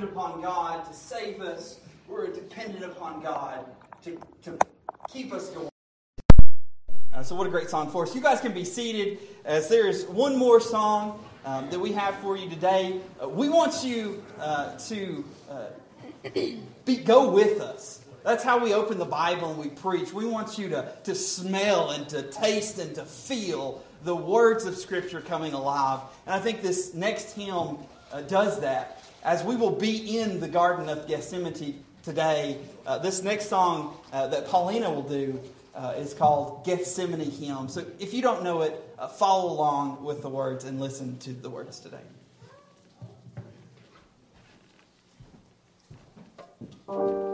upon God to save us. We're dependent upon God to, to keep us going. Uh, so, what a great song for us. You guys can be seated as there is one more song um, that we have for you today. Uh, we want you uh, to uh, be, go with us. That's how we open the Bible and we preach. We want you to, to smell and to taste and to feel the words of Scripture coming alive. And I think this next hymn uh, does that as we will be in the Garden of Gethsemane today, uh, this next song uh, that Paulina will do uh, is called Gethsemane Hymn. So if you don't know it, uh, follow along with the words and listen to the words today.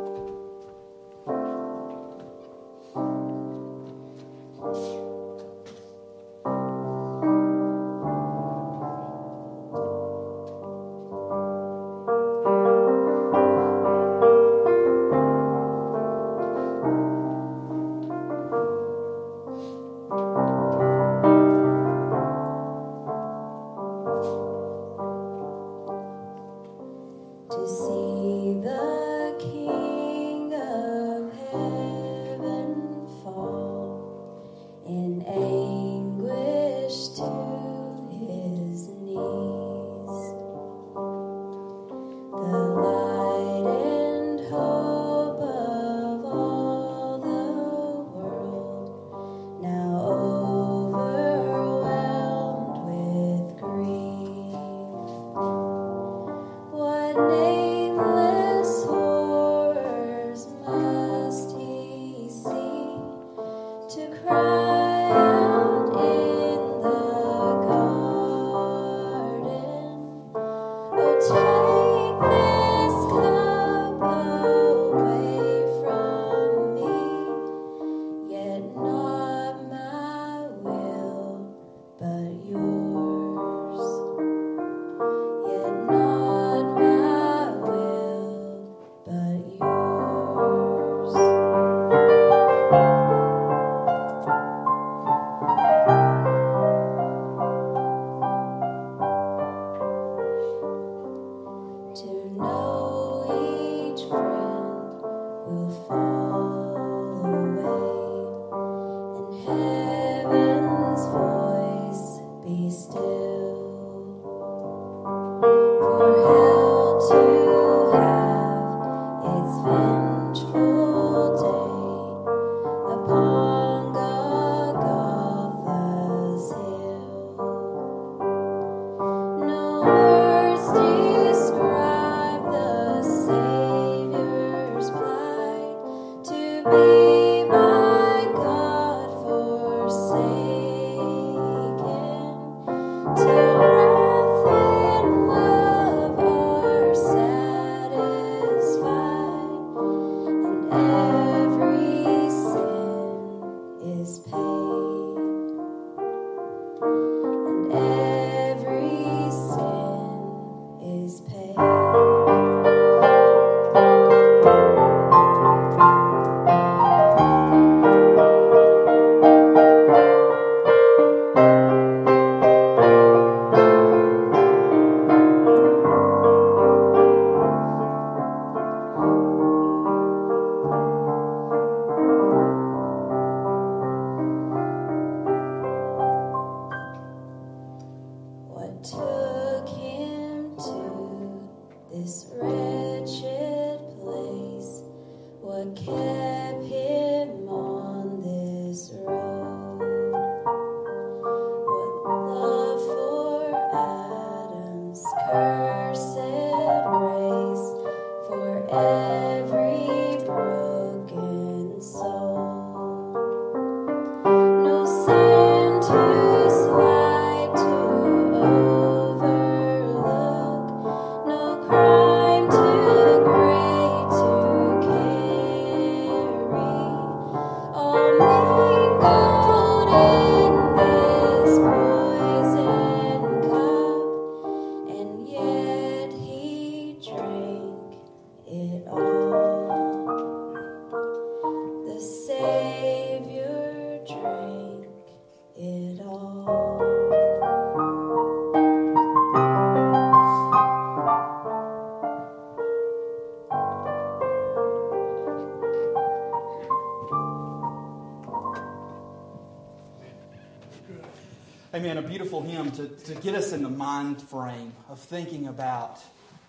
to get us in the mind frame of thinking about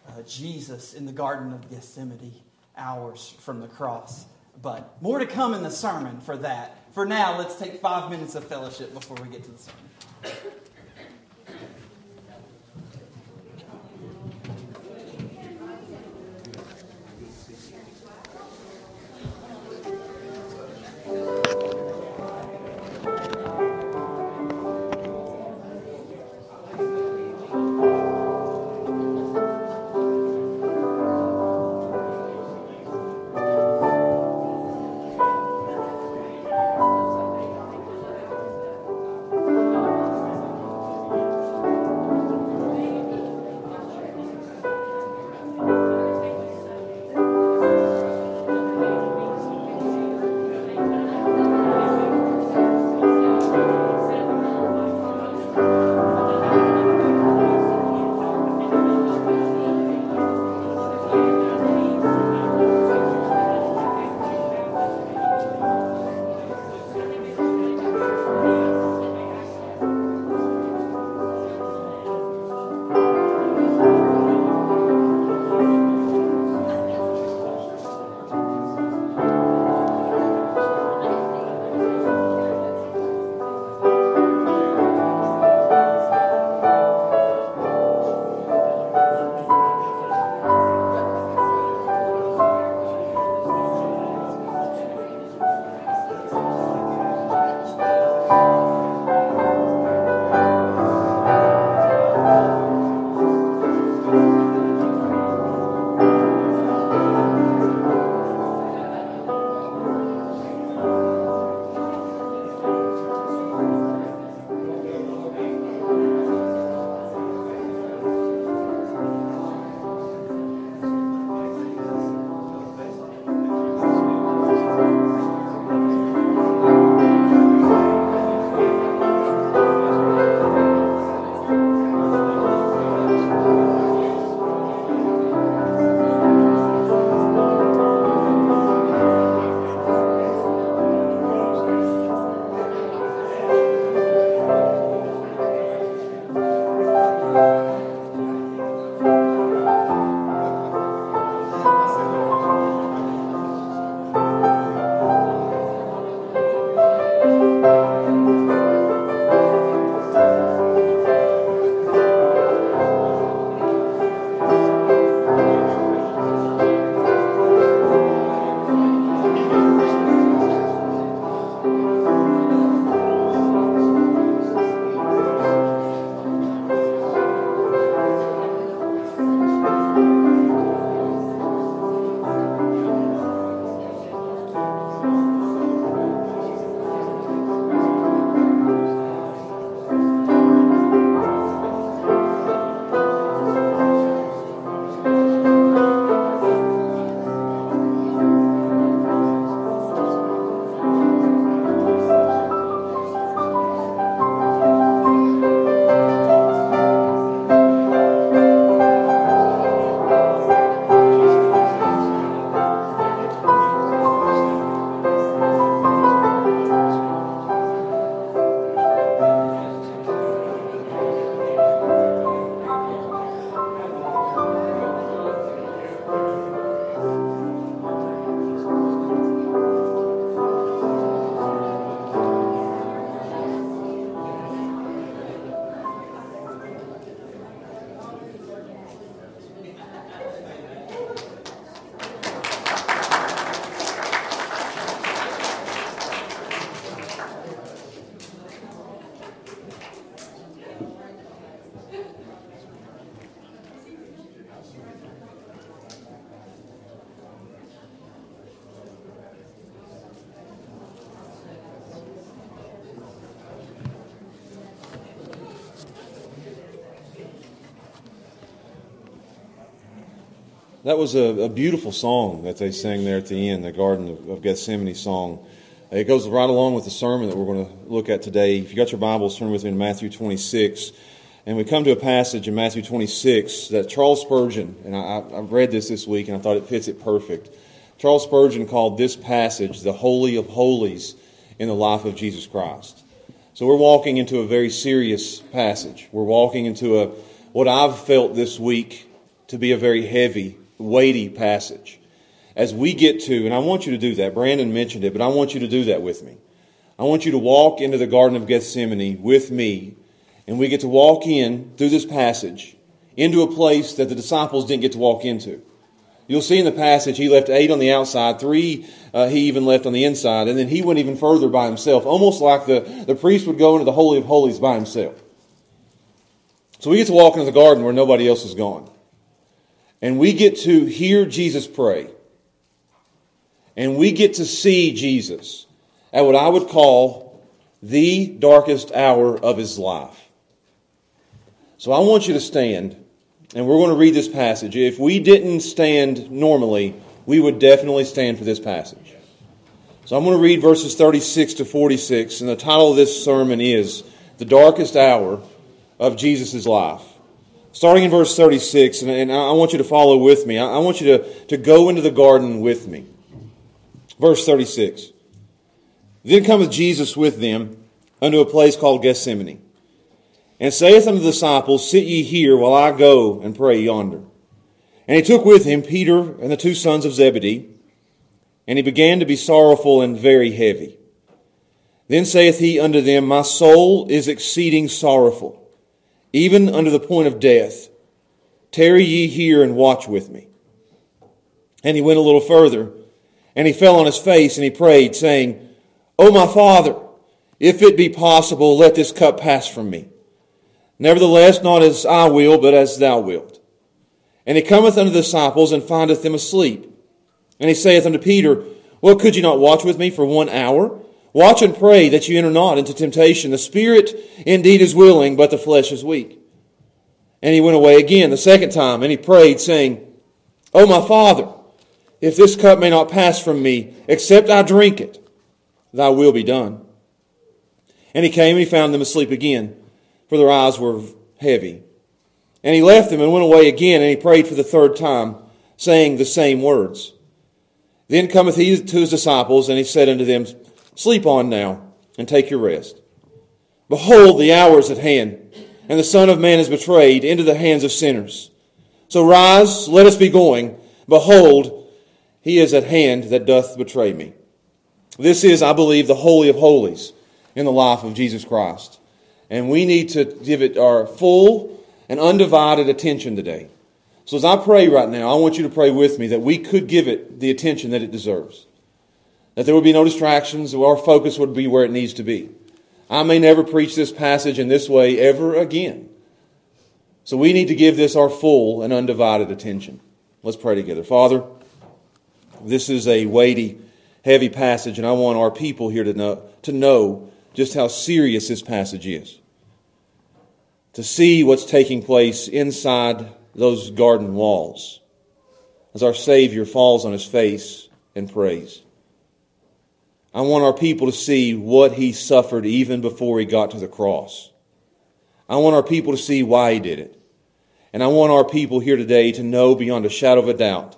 uh, Jesus in the Garden of Gethsemane, hours from the cross. But more to come in the sermon for that. For now, let's take five minutes of fellowship before we get to the sermon. That was a, a, beautiful song that they sang there at the end, the Garden of, of, Gethsemane song. It goes right along with the sermon that we're going to look at today. If you got your Bibles, turn with me to Matthew 26. And we come to a passage in Matthew 26 that Charles Spurgeon, and I, I read this this week and I thought it fits it perfect. Charles Spurgeon called this passage the Holy of Holies in the life of Jesus Christ. So we're walking into a very serious passage. We're walking into a what I've felt this week to be a very heavy, weighty passage. As we get to, and I want you to do that. Brandon mentioned it, but I want you to do that with me. I want you to walk into the Garden of Gethsemane with me, and we get to walk in through this passage into a place that the disciples didn't get to walk into. You'll see in the passage, he left eight on the outside, three uh, he even left on the inside, and then he went even further by himself, almost like the, the priest would go into the Holy of Holies by himself. So we get to walk into the garden where nobody else is gone. And we get to hear Jesus pray. And we get to see Jesus at what I would call the darkest hour of his life. So I want you to stand and we're going to read this passage. If we didn't stand normally, we would definitely stand for this passage. So I'm going to read verses 36 to 46, and the title of this sermon is The Darkest Hour of Jesus' Life. Starting in verse 36, and, I want you to follow with me. I want you to, to go into the garden with me. Verse 36. Then cometh Jesus with them unto a place called Gethsemane and saith unto the disciples, Sit ye here while I go and pray yonder. And he took with him Peter and the two sons of Zebedee, and he began to be sorrowful and very heavy. Then saith he unto them, My soul is exceeding sorrowful, even unto the point of death. Tarry ye here and watch with me. And he went a little further, and he fell on his face, and he prayed, saying, O my Father, if it be possible, let this cup pass from me. Nevertheless, not as I will, but as thou wilt. And he cometh unto the disciples and findeth them asleep. And he saith unto Peter, Well, could ye not watch with me for one hour? Watch and pray that you enter not into temptation. The spirit indeed is willing, but the flesh is weak. And he went away again the second time, and he prayed, saying, O my Father, if this cup may not pass from me, except I drink it, thy will be done. And he came and he found them asleep again for their eyes were heavy. And he left them and went away again, and he prayed for the third time, saying the same words. Then cometh he to his disciples, and he said unto them, Sleep on now, and take your rest. Behold, the hour is at hand, and the Son of Man is betrayed into the hands of sinners. So rise, let us be going. Behold, he is at hand that doth betray me. This is, I believe, the Holy of Holies in the life of Jesus Christ. And we need to give it our full and undivided attention today. So as I pray right now, I want you to pray with me that we could give it the attention that it deserves. That there would be no distractions, our focus would be where it needs to be. I may never preach this passage in this way ever again. So we need to give this our full and undivided attention. Let's pray together. Father, this is a weighty, heavy passage, and I want our people here to know, to know just how serious this passage is to see what's taking place inside those garden walls as our Savior falls on his face and prays. I want our people to see what he suffered even before he got to the cross. I want our people to see why he did it. And I want our people here today to know beyond a shadow of a doubt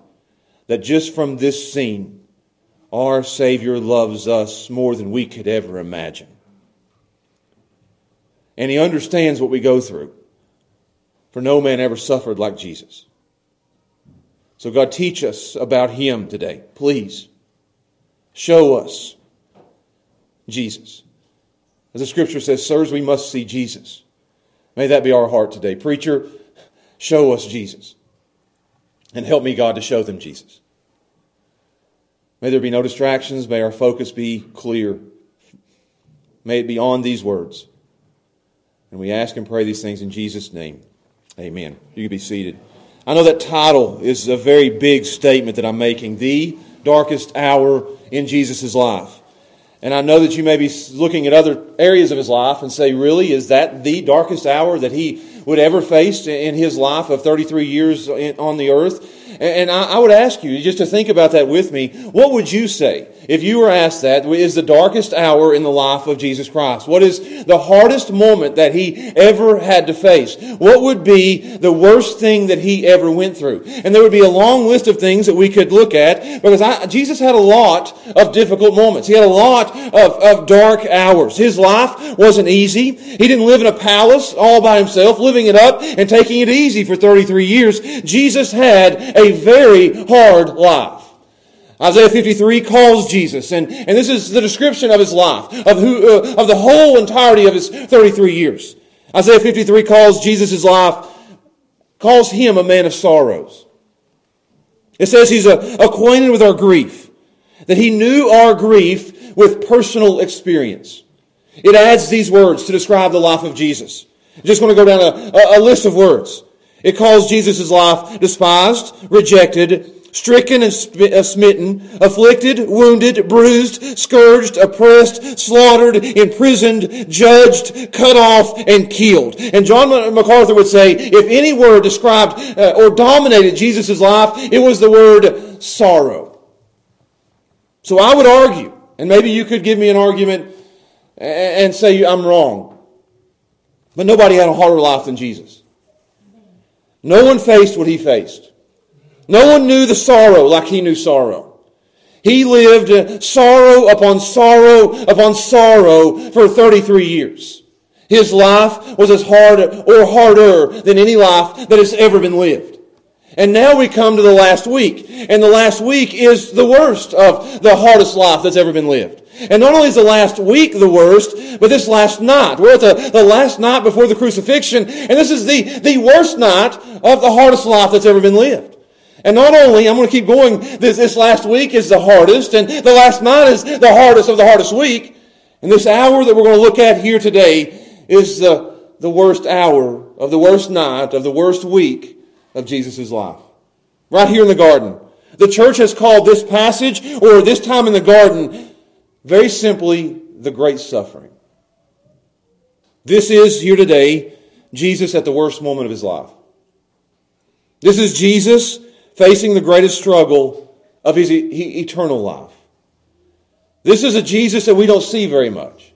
that just from this scene, our Savior loves us more than we could ever imagine and he understands what we go through. For no man ever suffered like Jesus. So, God, teach us about him today, please. Show us Jesus. As the scripture says, sirs, we must see Jesus. May that be our heart today. Preacher, show us Jesus. And help me, God, to show them Jesus. May there be no distractions. May our focus be clear. May it be on these words. And we ask and pray these things in Jesus' name. Amen. You can be seated. I know that title is a very big statement that I'm making the darkest hour in Jesus' life. And I know that you may be looking at other areas of his life and say, really, is that the darkest hour that he would ever face in his life of 33 years on the earth? And I would ask you just to think about that with me. What would you say if you were asked that is the darkest hour in the life of Jesus Christ? What is the hardest moment that he ever had to face? What would be the worst thing that he ever went through? And there would be a long list of things that we could look at because I, Jesus had a lot of difficult moments. He had a lot of, of dark hours. His life wasn't easy. He didn't live in a palace all by himself, living it up and taking it easy for 33 years. Jesus had a very hard life. Isaiah 53 calls Jesus, and, and this is the description of his life, of, who, uh, of the whole entirety of his 33 years. Isaiah 53 calls Jesus' life, calls him a man of sorrows. It says he's uh, acquainted with our grief, that he knew our grief with personal experience. It adds these words to describe the life of Jesus. I'm just going to go down a, a, a list of words. It calls Jesus' life despised, rejected, stricken and uh, smitten, afflicted, wounded, bruised, scourged, oppressed, slaughtered, imprisoned, judged, cut off, and killed. And John MacArthur would say, if any word described uh, or dominated Jesus' life, it was the word sorrow. So I would argue, and maybe you could give me an argument and say I'm wrong. But nobody had a harder life than Jesus. No one faced what he faced. No one knew the sorrow like he knew sorrow. He lived uh, sorrow upon sorrow upon sorrow for 33 years. His life was as hard or harder than any life that has ever been lived. And now we come to the last week. And the last week is the worst of the hardest life that's ever been lived. And not only is the last week the worst, but this last night. We're at the, the last night before the crucifixion, and this is the, the worst night of the hardest life that's ever been lived. And not only, I'm going to keep going, this, this last week is the hardest, and the last night is the hardest of the hardest week. And this hour that we're going to look at here today is the, the worst hour of the worst night of the worst week of Jesus' life. Right here in the garden. The church has called this passage, or this time in the garden, very simply, the great suffering. This is here today Jesus at the worst moment of his life. This is Jesus facing the greatest struggle of his eternal life. This is a Jesus that we don't see very much.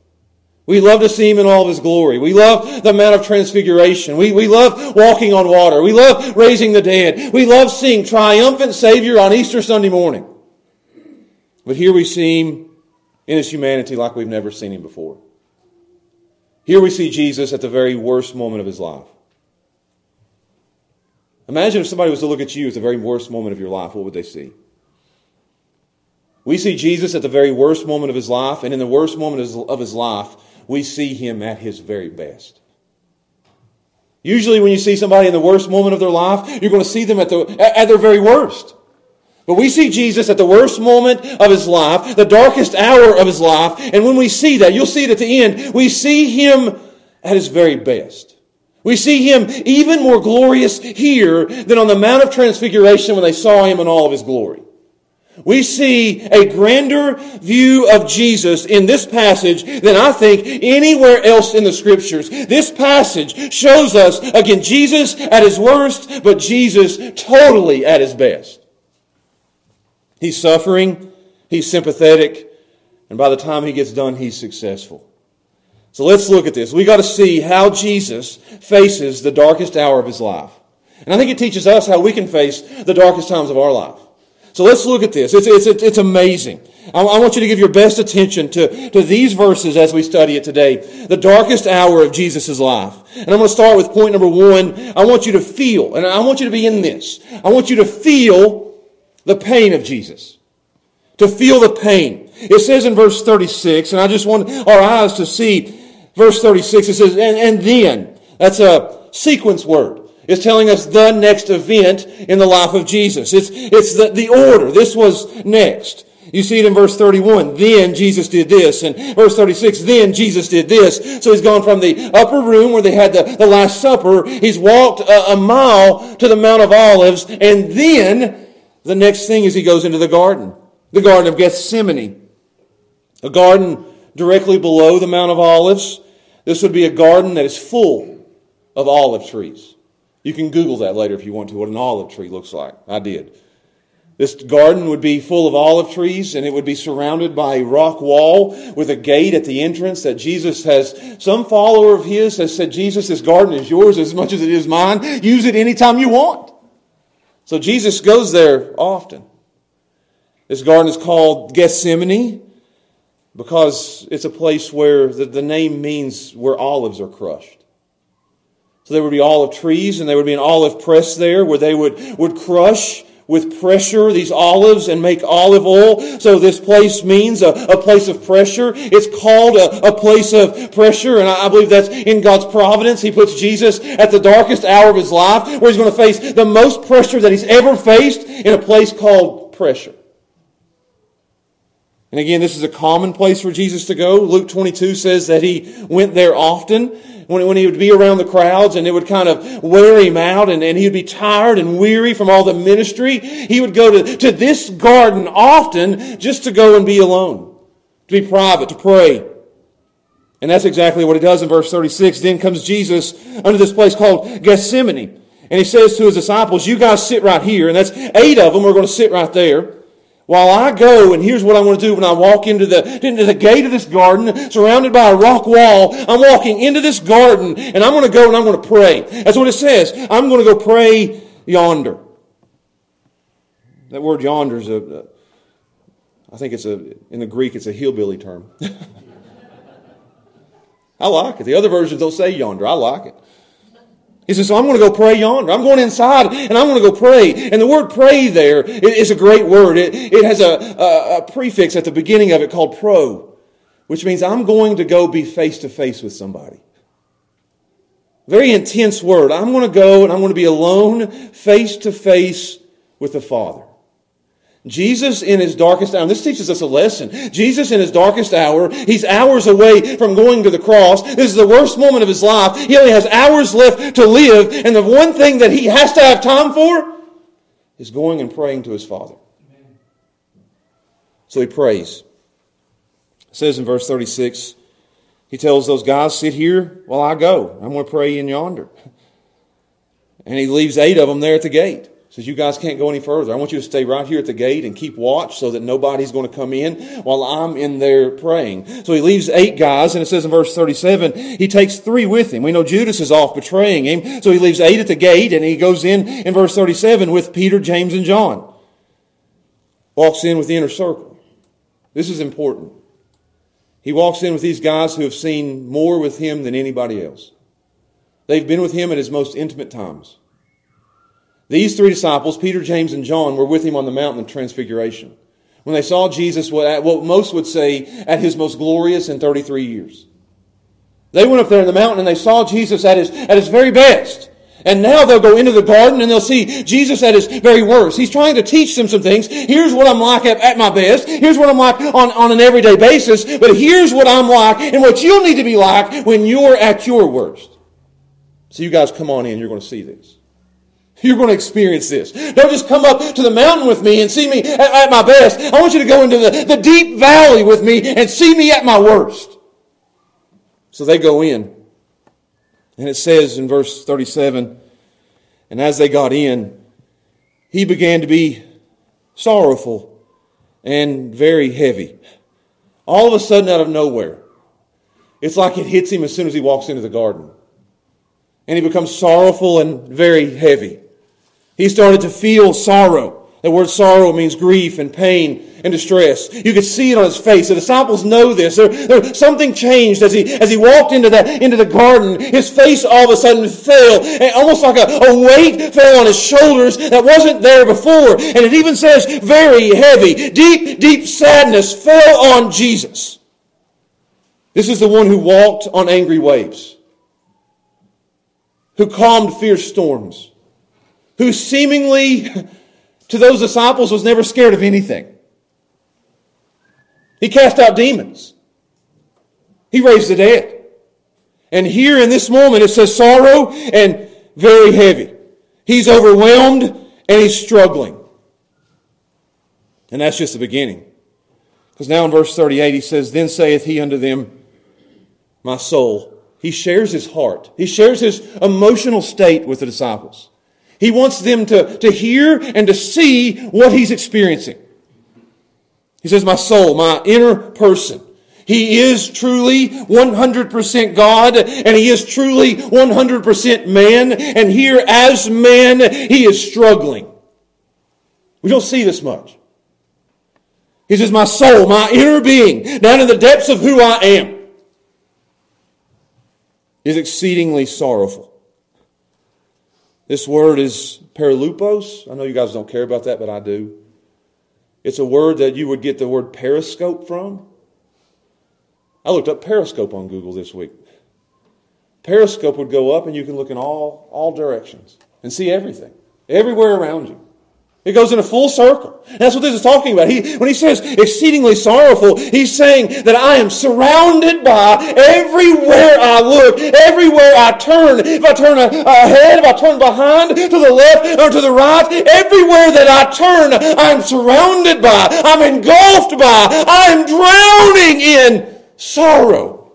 We love to see him in all of his glory. We love the Mount of Transfiguration. We, we love walking on water. We love raising the dead. We love seeing triumphant Savior on Easter Sunday morning. But here we see him in his humanity like we've never seen him before. Here we see Jesus at the very worst moment of his life. Imagine if somebody was to look at you at the very worst moment of your life, what would they see? We see Jesus at the very worst moment of his life, and in the worst moment of his life, we see him at his very best. Usually, when you see somebody in the worst moment of their life, you're going to see them at, the, at their very worst. But we see Jesus at the worst moment of his life, the darkest hour of his life, and when we see that, you'll see it at the end, we see him at his very best. We see him even more glorious here than on the Mount of Transfiguration when they saw him in all of his glory. We see a grander view of Jesus in this passage than I think anywhere else in the scriptures. This passage shows us, again, Jesus at his worst, but Jesus totally at his best. He's suffering, he's sympathetic, and by the time he gets done, he's successful. So let's look at this. We got to see how Jesus faces the darkest hour of his life. And I think it teaches us how we can face the darkest times of our life. So let's look at this. It's, it's, it's amazing. I, I want you to give your best attention to, to these verses as we study it today. The darkest hour of Jesus' life. And I'm going to start with point number one. I want you to feel, and I want you to be in this. I want you to feel the pain of Jesus. To feel the pain. It says in verse 36, and I just want our eyes to see verse 36. It says, and, and then, that's a sequence word. It's telling us the next event in the life of Jesus. It's, it's the, the order. This was next. You see it in verse 31. Then Jesus did this. And verse 36, then Jesus did this. So he's gone from the upper room where they had the, the Last Supper. He's walked a, a mile to the Mount of Olives. And then the next thing is he goes into the garden, the Garden of Gethsemane, a garden directly below the Mount of Olives. This would be a garden that is full of olive trees. You can Google that later if you want to, what an olive tree looks like. I did. This garden would be full of olive trees and it would be surrounded by a rock wall with a gate at the entrance that Jesus has, some follower of his has said, Jesus, this garden is yours as much as it is mine. Use it anytime you want. So Jesus goes there often. This garden is called Gethsemane because it's a place where the, the name means where olives are crushed. So there would be olive trees and there would be an olive press there where they would, would crush with pressure these olives and make olive oil. So this place means a, a place of pressure. It's called a, a place of pressure. And I, I believe that's in God's providence. He puts Jesus at the darkest hour of his life where he's going to face the most pressure that he's ever faced in a place called pressure. And again, this is a common place for Jesus to go. Luke 22 says that he went there often when, when he would be around the crowds and it would kind of wear him out and, and he would be tired and weary from all the ministry. He would go to, to this garden often just to go and be alone, to be private, to pray. And that's exactly what he does in verse 36. Then comes Jesus under this place called Gethsemane. And he says to his disciples, You guys sit right here. And that's eight of them are going to sit right there. While I go, and here's what I'm going to do when I walk into the, into the gate of this garden, surrounded by a rock wall, I'm walking into this garden, and I'm going to go and I'm going to pray. That's what it says. I'm going to go pray yonder. That word yonder is a, I think it's a, in the Greek, it's a hillbilly term. I like it. The other versions don't say yonder. I like it. He says, so I'm going to go pray yonder. I'm going inside and I'm going to go pray. And the word pray there is a great word. It, it has a, a, a prefix at the beginning of it called pro, which means I'm going to go be face to face with somebody. Very intense word. I'm going to go and I'm going to be alone face to face with the Father. Jesus in his darkest hour, this teaches us a lesson. Jesus in his darkest hour, he's hours away from going to the cross. This is the worst moment of his life. He only has hours left to live, and the one thing that he has to have time for is going and praying to his Father. So he prays. It says in verse 36, he tells those guys, sit here while I go. I'm going to pray in yonder. And he leaves eight of them there at the gate says, You guys can't go any further. I want you to stay right here at the gate and keep watch so that nobody's going to come in while I'm in there praying. So he leaves eight guys, and it says in verse 37, he takes three with him. We know Judas is off betraying him, so he leaves eight at the gate, and he goes in in verse 37 with Peter, James, and John. Walks in with the inner circle. This is important. He walks in with these guys who have seen more with him than anybody else. They've been with him at his most intimate times. These three disciples, Peter, James, and John, were with him on the mountain of transfiguration. When they saw Jesus, what most would say, at his most glorious in 33 years. They went up there in the mountain and they saw Jesus at his, at his very best. And now they'll go into the garden and they'll see Jesus at his very worst. He's trying to teach them some things. Here's what I'm like at, at, my best. Here's what I'm like on, on an everyday basis. But here's what I'm like and what you'll need to be like when you're at your worst. So you guys come on in. You're going to see this. You're going to experience this. Don't just come up to the mountain with me and see me at, at my best. I want you to go into the, the deep valley with me and see me at my worst. So they go in. And it says in verse 37 And as they got in, he began to be sorrowful and very heavy. All of a sudden, out of nowhere, it's like it hits him as soon as he walks into the garden. And he becomes sorrowful and very heavy. He started to feel sorrow. The word sorrow means grief and pain and distress. You could see it on his face. The disciples know this. There, there, something changed as he, as he walked into the, into the garden. His face all of a sudden fell, and almost like a, a weight fell on his shoulders that wasn't there before. And it even says very heavy. Deep, deep sadness fell on Jesus. This is the one who walked on angry waves, who calmed fierce storms who seemingly to those disciples was never scared of anything. He cast out demons. He raised the dead. And here in this moment it says sorrow and very heavy. He's overwhelmed and he's struggling. And that's just the beginning. Because now in verse 38 he says, Then saith he unto them, My soul He shares his heart. He shares his emotional state with the disciples. He wants them to, to hear and to see what he's experiencing. He says, My soul, my inner person. He is truly 100% God and he is truly 100% man. And here as man, he is struggling. We don't see this much. He says, My soul, my inner being, down in the depths of who I am, is exceedingly sorrowful. This word is perilupos. I know you guys don't care about that, but I do. It's a word that you would get the word periscope from. I looked up periscope on Google this week. Periscope would go up and you can look in all, all directions and see everything, everywhere around you. It goes in a full circle. And that's what this is talking about. He, when he says exceedingly sorrowful, he's saying that I am surrounded by everywhere I look, everywhere I turn. If I turn ahead, if I turn behind, to the left or to the right, everywhere that I turn, I'm surrounded by, I'm engulfed by, I'm drowning in sorrow.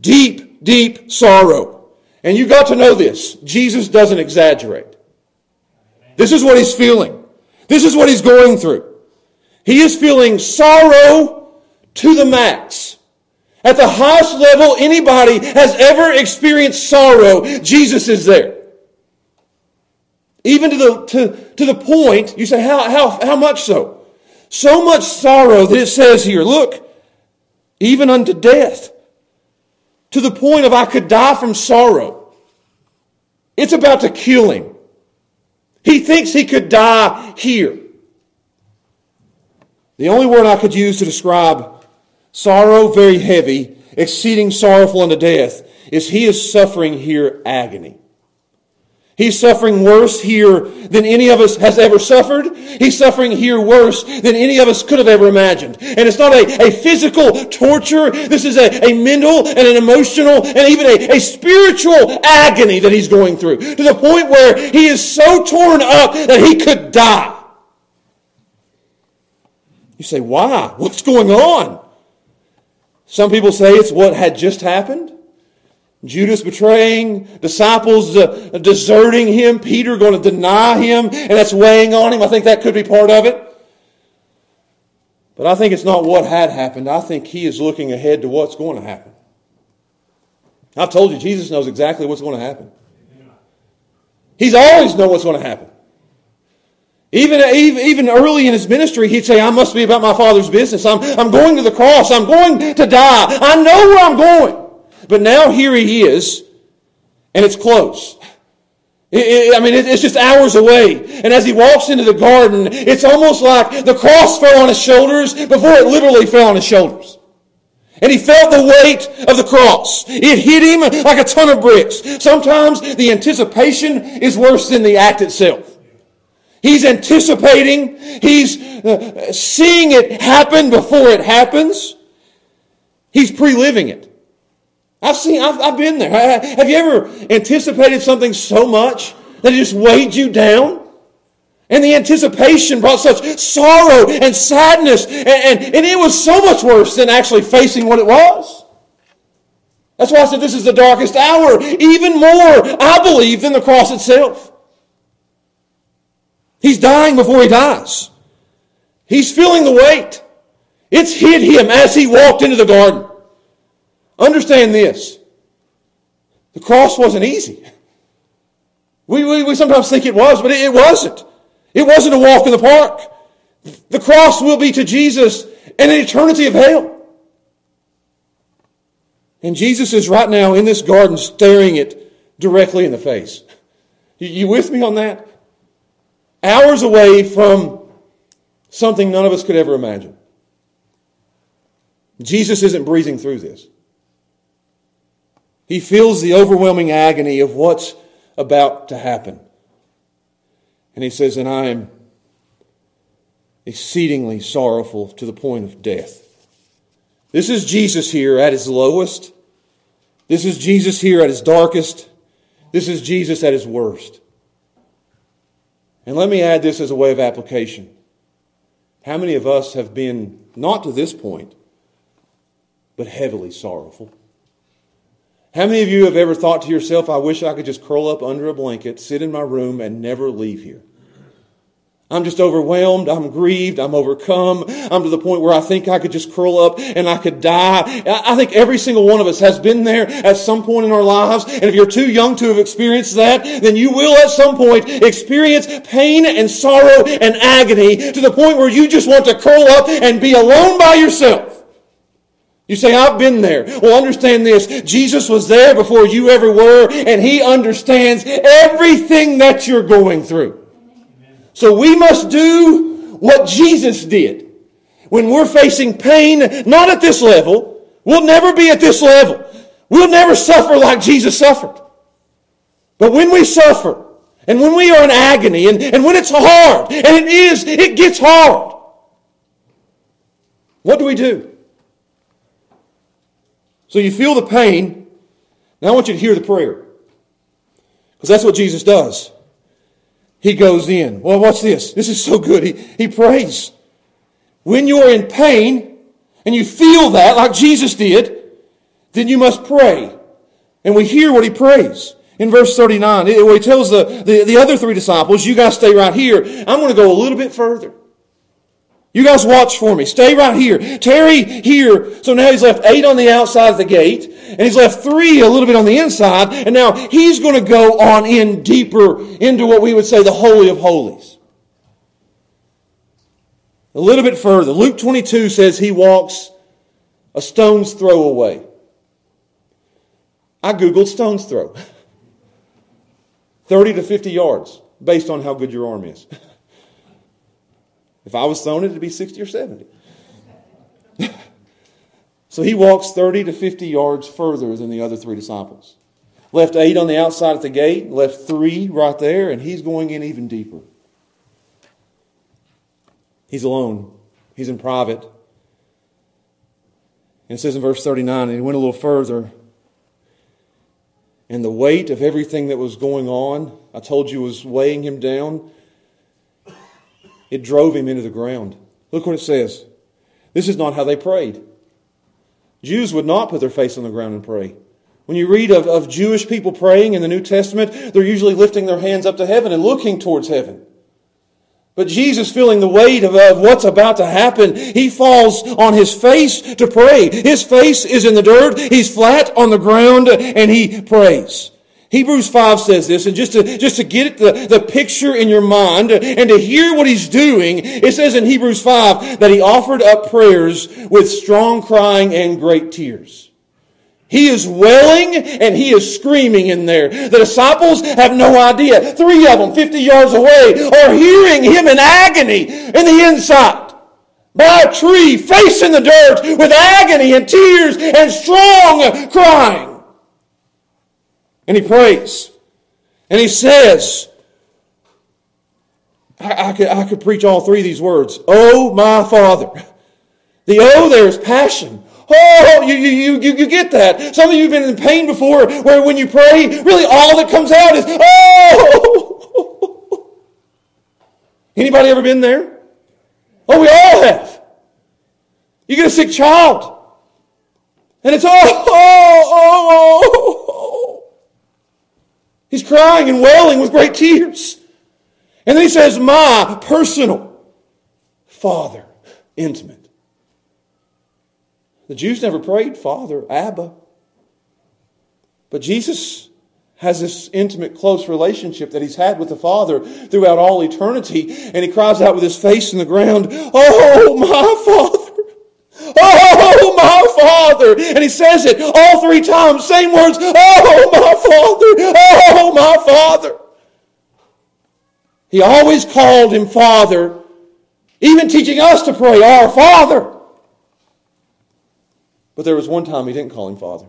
Deep, deep sorrow. And you've got to know this. Jesus doesn't exaggerate. This is what he's feeling. This is what he's going through. He is feeling sorrow to the max. At the highest level anybody has ever experienced sorrow, Jesus is there. Even to the, to, to the point, you say, how, how, how much so? So much sorrow that it says here, look, even unto death. To the point of I could die from sorrow. It's about to kill him. He thinks he could die here. The only word I could use to describe sorrow very heavy, exceeding sorrowful unto death, is he is suffering here agony. He's suffering worse here than any of us has ever suffered. He's suffering here worse than any of us could have ever imagined. And it's not a, a physical torture. This is a, a mental and an emotional and even a, a spiritual agony that he's going through to the point where he is so torn up that he could die. You say, why? What's going on? Some people say it's what had just happened. Judas betraying, disciples deserting him, Peter going to deny him, and that's weighing on him. I think that could be part of it. But I think it's not what had happened. I think he is looking ahead to what's going to happen. I've told you, Jesus knows exactly what's going to happen. He's always known what's going to happen. Even, even early in his ministry, he'd say, I must be about my Father's business. I'm, I'm going to the cross. I'm going to die. I know where I'm going. But now here he is, and it's close. I mean, it's just hours away. And as he walks into the garden, it's almost like the cross fell on his shoulders before it literally fell on his shoulders. And he felt the weight of the cross. It hit him like a ton of bricks. Sometimes the anticipation is worse than the act itself. He's anticipating, he's uh, seeing it happen before it happens. He's pre-living it. I've seen, I've, I've been there. Have you ever anticipated something so much that it just weighed you down? And the anticipation brought such sorrow and sadness, and, and, and it was so much worse than actually facing what it was. That's why I said this is the darkest hour, even more, I believe, than the cross itself. He's dying before he dies. He's feeling the weight. It's hit him as he walked into the garden. Understand this. The cross wasn't easy. We, we, we sometimes think it was, but it, it wasn't. It wasn't a walk in the park. The cross will be to Jesus an eternity of hell. And Jesus is right now in this garden staring it directly in the face. You, you with me on that? Hours away from something none of us could ever imagine. Jesus isn't breezing through this. He feels the overwhelming agony of what's about to happen. And he says, And I am exceedingly sorrowful to the point of death. This is Jesus here at his lowest. This is Jesus here at his darkest. This is Jesus at his worst. And let me add this as a way of application. How many of us have been, not to this point, but heavily sorrowful? How many of you have ever thought to yourself, I wish I could just curl up under a blanket, sit in my room, and never leave here? I'm just overwhelmed. I'm grieved. I'm overcome. I'm to the point where I think I could just curl up and I could die. I think every single one of us has been there at some point in our lives. And if you're too young to have experienced that, then you will at some point experience pain and sorrow and agony to the point where you just want to curl up and be alone by yourself. You say, I've been there. Well, understand this. Jesus was there before you ever were, and He understands everything that you're going through. So we must do what Jesus did. When we're facing pain, not at this level, we'll never be at this level. We'll never suffer like Jesus suffered. But when we suffer, and when we are in agony, and, and when it's hard, and it is, it gets hard, what do we do? So you feel the pain. Now I want you to hear the prayer. Because that's what Jesus does he goes in. Well, watch this. This is so good. He, he prays. When you're in pain and you feel that, like Jesus did, then you must pray. And we hear what he prays. In verse 39, where he tells the, the, the other three disciples, you guys stay right here. I'm going to go a little bit further. You guys watch for me. Stay right here. Tarry here. So now he's left eight on the outside of the gate, and he's left three a little bit on the inside, and now he's going to go on in deeper into what we would say the Holy of Holies. A little bit further. Luke 22 says he walks a stone's throw away. I Googled stone's throw. 30 to 50 yards, based on how good your arm is. If I was thrown it, it'd be 60 or 70. so he walks 30 to 50 yards further than the other three disciples. Left eight on the outside at the gate, left three right there, and he's going in even deeper. He's alone, he's in private. And it says in verse 39, and he went a little further. And the weight of everything that was going on, I told you was weighing him down. It drove him into the ground. Look what it says. This is not how they prayed. Jews would not put their face on the ground and pray. When you read of, of Jewish people praying in the New Testament, they're usually lifting their hands up to heaven and looking towards heaven. But Jesus, feeling the weight of, of, what's about to happen, he falls on his face to pray. His face is in the dirt. He's flat on the ground and he prays. Hebrews 5 says this, and just to, just to get the, the picture in your mind and to hear what he's doing, it says in Hebrews 5 that he offered up prayers with strong crying and great tears. He is wailing and he is screaming in there. The disciples have no idea. Three of them, 50 yards away, are hearing him in agony in the inside. By a tree, face in the dirt, with agony and tears and strong crying. And he prays. And he says, I, I, could, I could preach all three of these words. Oh, my Father. The oh there is passion. Oh, you, you, you, you get that. Some of you have been in pain before where when you pray, really all that comes out is, oh! Anybody ever been there? Oh, we all have. You get a sick child. And it's, oh, oh, oh, He's crying and wailing with great tears. And then he says, My personal Father, intimate. The Jews never prayed Father, Abba. But Jesus has this intimate, close relationship that he's had with the Father throughout all eternity. And he cries out with his face in the ground, Oh, my Father! Oh, my Father. And he says it all three times, same words. Oh, my Father. Oh, my Father. He always called him Father, even teaching us to pray, Our Father. But there was one time he didn't call him Father.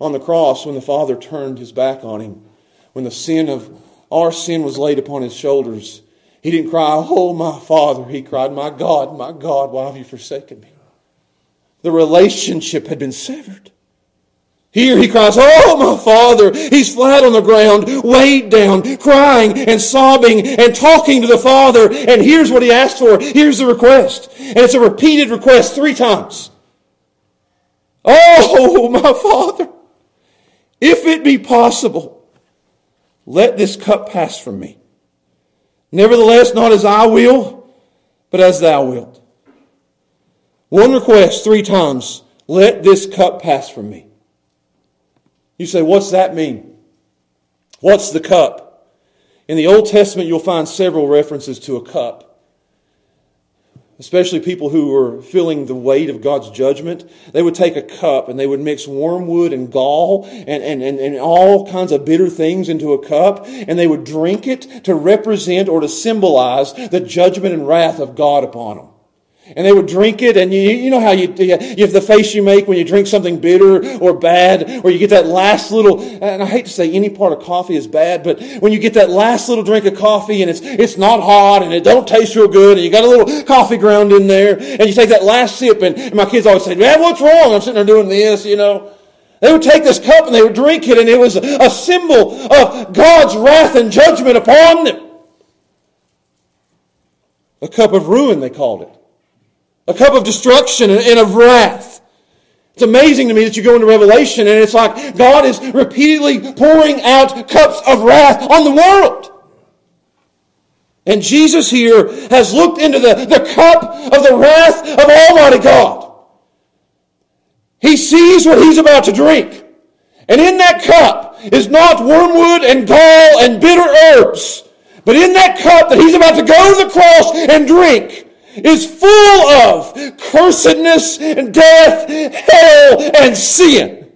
On the cross, when the Father turned his back on him, when the sin of our sin was laid upon his shoulders, he didn't cry, Oh, my Father. He cried, My God, my God, why have you forsaken me? The relationship had been severed. Here he cries, Oh, my Father. He's flat on the ground, weighed down, crying and sobbing and talking to the Father. And here's what he asked for. Here's the request. And it's a repeated request three times. Oh, my Father. If it be possible, let this cup pass from me. Nevertheless, not as I will, but as thou wilt. One request three times let this cup pass from me. You say, what's that mean? What's the cup? In the Old Testament, you'll find several references to a cup especially people who were feeling the weight of God's judgment, they would take a cup and they would mix wormwood and gall and, and, and, and, all kinds of bitter things into a cup and they would drink it to represent or to symbolize the judgment and wrath of God upon them. And they would drink it, and you, you know how you, you have the face you make when you drink something bitter or bad, or you get that last little, and I hate to say any part of coffee is bad, but when you get that last little drink of coffee and it's, it's not hot and it don't taste real good, and you got a little coffee ground in there, and you take that last sip, and, and my kids always say, man, what's wrong? I'm sitting there doing this, you know. They would take this cup and they would drink it, and it was a symbol of God's wrath and judgment upon them. A cup of ruin, they called it a cup of destruction and of wrath. It's amazing to me that you go into Revelation and it's like God is repeatedly pouring out cups of wrath on the world. And Jesus here has looked into the, the cup of the wrath of Almighty God. He sees what he's about to drink. And in that cup is not wormwood and gall and bitter herbs, but in that cup that he's about to go to the cross and drink is full of cursedness, and death, hell, and sin.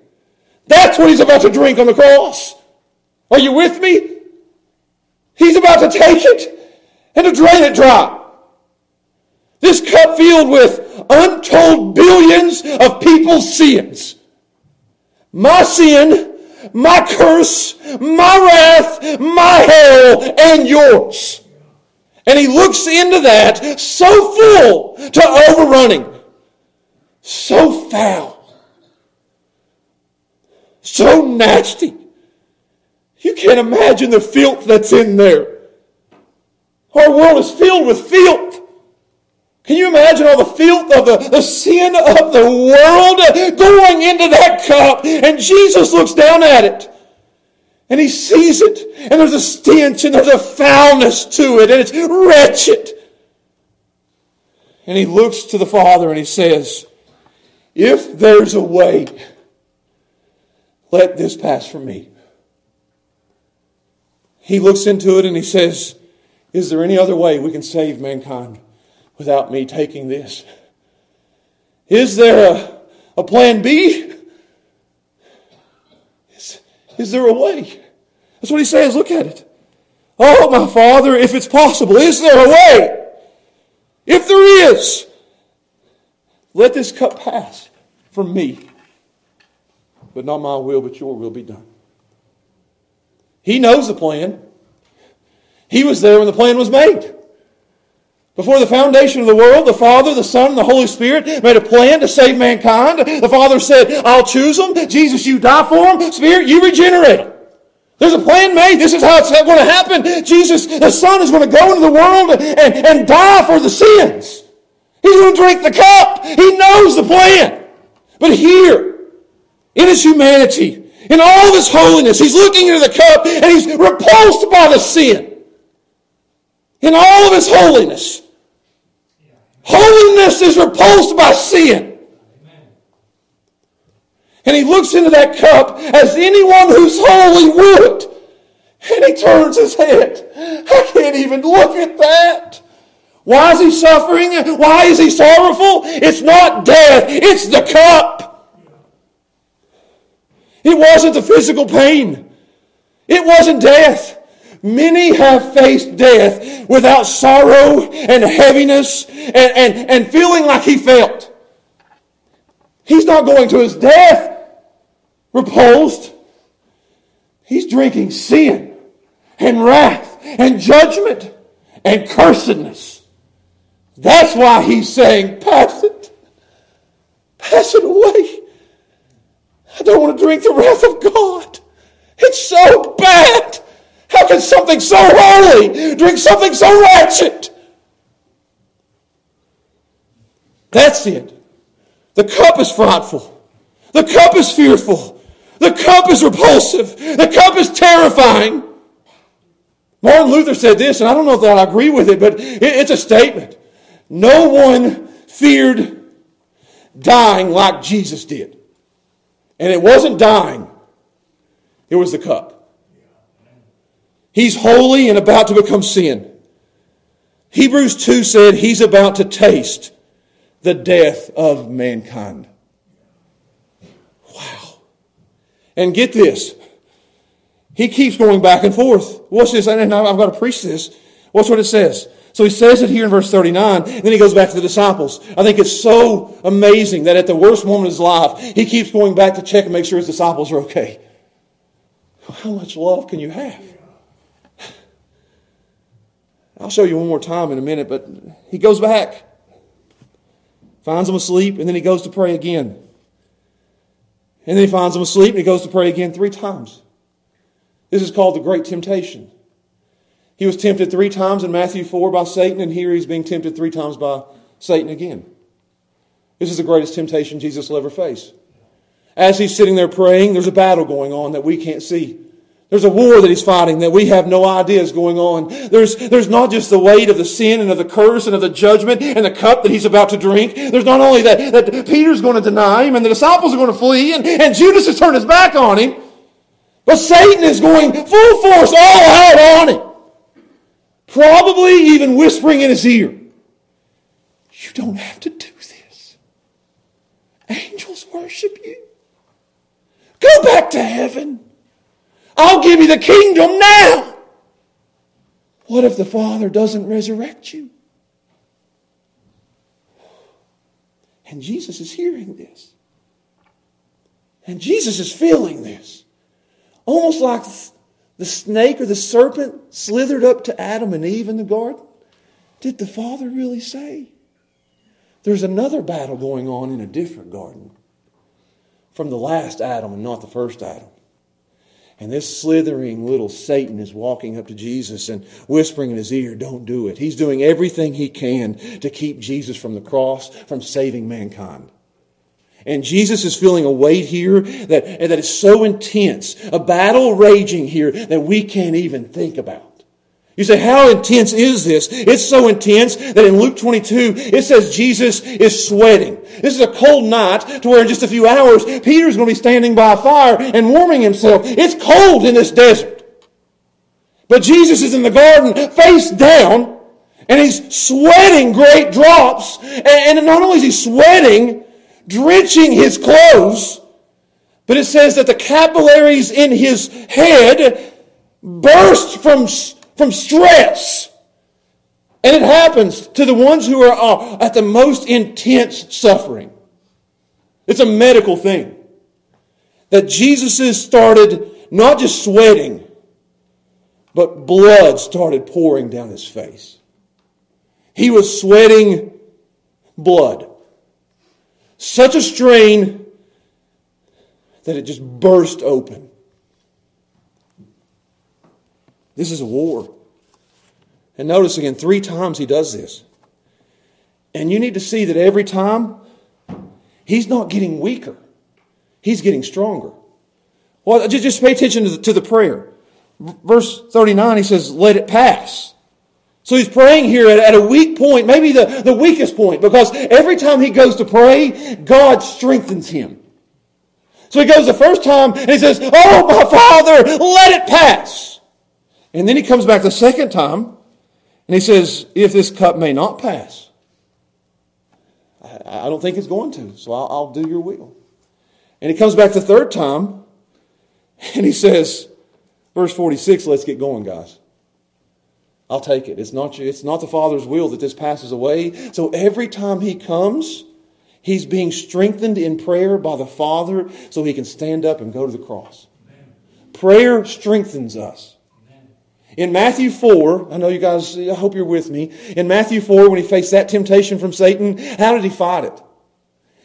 That's what he's about to drink on the cross. Are you with me? He's about to take it and to drain it dry. This cup filled with untold billions of people's sins. My sin, my curse, my wrath, my hell, and yours. And he looks into that so full to overrunning, so foul, so nasty. You can't imagine the filth that's in there. Our world is filled with filth. Can you imagine all the filth of the, the sin of the world going into that cup? And Jesus looks down at it. And he sees it, and there's a stench, and there's a foulness to it, and it's wretched. And he looks to the Father and he says, If there's a way, let this pass from me. He looks into it and he says, Is there any other way we can save mankind without me taking this? Is there a, a plan B? Is there a way? That's what he says. Look at it. Oh, my Father, if it's possible, is there a way? If there is, let this cup pass from me. But not my will, but your will be done. He knows the plan. He was there when the plan was made. Before the foundation of the world, the Father, the Son, and the Holy Spirit made a plan to save mankind. The Father said, I'll choose them. Jesus, you die for them. Spirit, you regenerate them. There's a plan made. This is how it's going to happen. Jesus, the Son, is going to go into the world and, and die for the sins. He's going to drink the cup. He knows the plan. But here, in his humanity, in all of his holiness, he's looking into the cup and he's repulsed by the sin. In all of his holiness, Holiness is repulsed by sin. And he looks into that cup as anyone who's holy would. And he turns his head. I can't even look at that. Why is he suffering? Why is he sorrowful? It's not death, it's the cup. It wasn't the physical pain. It wasn't death. Many have faced death without sorrow and heaviness and, and, and feeling like he felt. He's not going to his death repulsed. He's drinking sin and wrath and judgment and cursedness. That's why he's saying, Pass it. Pass it away. I don't want to drink the wrath of God. It's so bad. How can something so holy drink something so wretched? That's it. The cup is frightful. The cup is fearful. The cup is repulsive. The cup is terrifying. Martin Luther said this, and I don't know that I agree with it, but it's a statement. No one feared dying like Jesus did. And it wasn't dying, it was the cup. He's holy and about to become sin. Hebrews 2 said he's about to taste the death of mankind. Wow. And get this. He keeps going back and forth. What's this? And I've got to preach this. Watch what it says. So he says it here in verse 39, and then he goes back to the disciples. I think it's so amazing that at the worst moment of his life, he keeps going back to check and make sure his disciples are okay. How much love can you have? I'll show you one more time in a minute, but he goes back, finds them asleep, and then he goes to pray again. And then he finds them asleep, and he goes to pray again three times. This is called the Great Temptation. He was tempted three times in Matthew 4 by Satan, and here he's being tempted three times by Satan again. This is the greatest temptation Jesus will ever face. As he's sitting there praying, there's a battle going on that we can't see. There's a war that he's fighting that we have no idea is going on. There's, there's not just the weight of the sin and of the curse and of the judgment and the cup that he's about to drink. There's not only that, that Peter's going to deny him and the disciples are going to flee and, and Judas has turned his back on him. But Satan is going full force all out on him. Probably even whispering in his ear, You don't have to do this. Angels worship you. Go back to heaven. I'll give you the kingdom now. What if the Father doesn't resurrect you? And Jesus is hearing this. And Jesus is feeling this. Almost like the snake or the serpent slithered up to Adam and Eve in the garden? Did the Father really say? There's another battle going on in a different garden from the last Adam and not the first Adam. And this slithering little Satan is walking up to Jesus and whispering in his ear, Don't do it. He's doing everything he can to keep Jesus from the cross, from saving mankind. And Jesus is feeling a weight here that, that is so intense, a battle raging here that we can't even think about. You say, how intense is this? It's so intense that in Luke 22, it says Jesus is sweating. This is a cold night to where in just a few hours, Peter's going to be standing by a fire and warming himself. It's cold in this desert. But Jesus is in the garden, face down, and he's sweating great drops. And not only is he sweating, drenching his clothes, but it says that the capillaries in his head burst from from stress. And it happens to the ones who are at the most intense suffering. It's a medical thing. That Jesus started not just sweating, but blood started pouring down his face. He was sweating blood. Such a strain that it just burst open. This is a war. And notice again, three times he does this. And you need to see that every time, he's not getting weaker, he's getting stronger. Well, just, just pay attention to the, to the prayer. Verse 39, he says, Let it pass. So he's praying here at, at, a weak point, maybe the, the weakest point, because every time he goes to pray, God strengthens him. So he goes the first time and he says, Oh, my Father, let it pass. And then he comes back the second time and he says, If this cup may not pass, I, don't think it's going to, so I'll, do your will. And he comes back the third time and he says, verse 46, let's get going, guys. I'll take it. It's not, it's not the Father's will that this passes away. So every time he comes, he's being strengthened in prayer by the Father so he can stand up and go to the cross. Prayer strengthens us. In Matthew 4, I know you guys, I hope you're with me. In Matthew 4, when he faced that temptation from Satan, how did he fight it?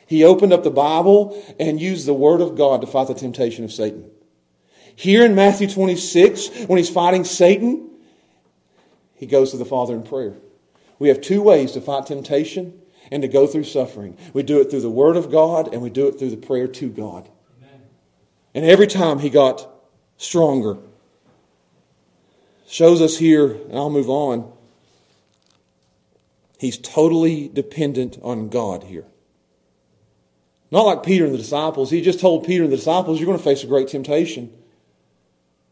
He opened up the Bible and used the Word of God to fight the temptation of Satan. Here in Matthew 26, when he's fighting Satan, he goes to the Father in prayer. We have two ways to fight temptation and to go through suffering. We do it through the Word of God and we do it through the prayer to God. And every time he got stronger. Shows us here, and I'll move on. He's totally dependent on God here. Not like Peter and the disciples. He just told Peter and the disciples, You're going to face a great temptation.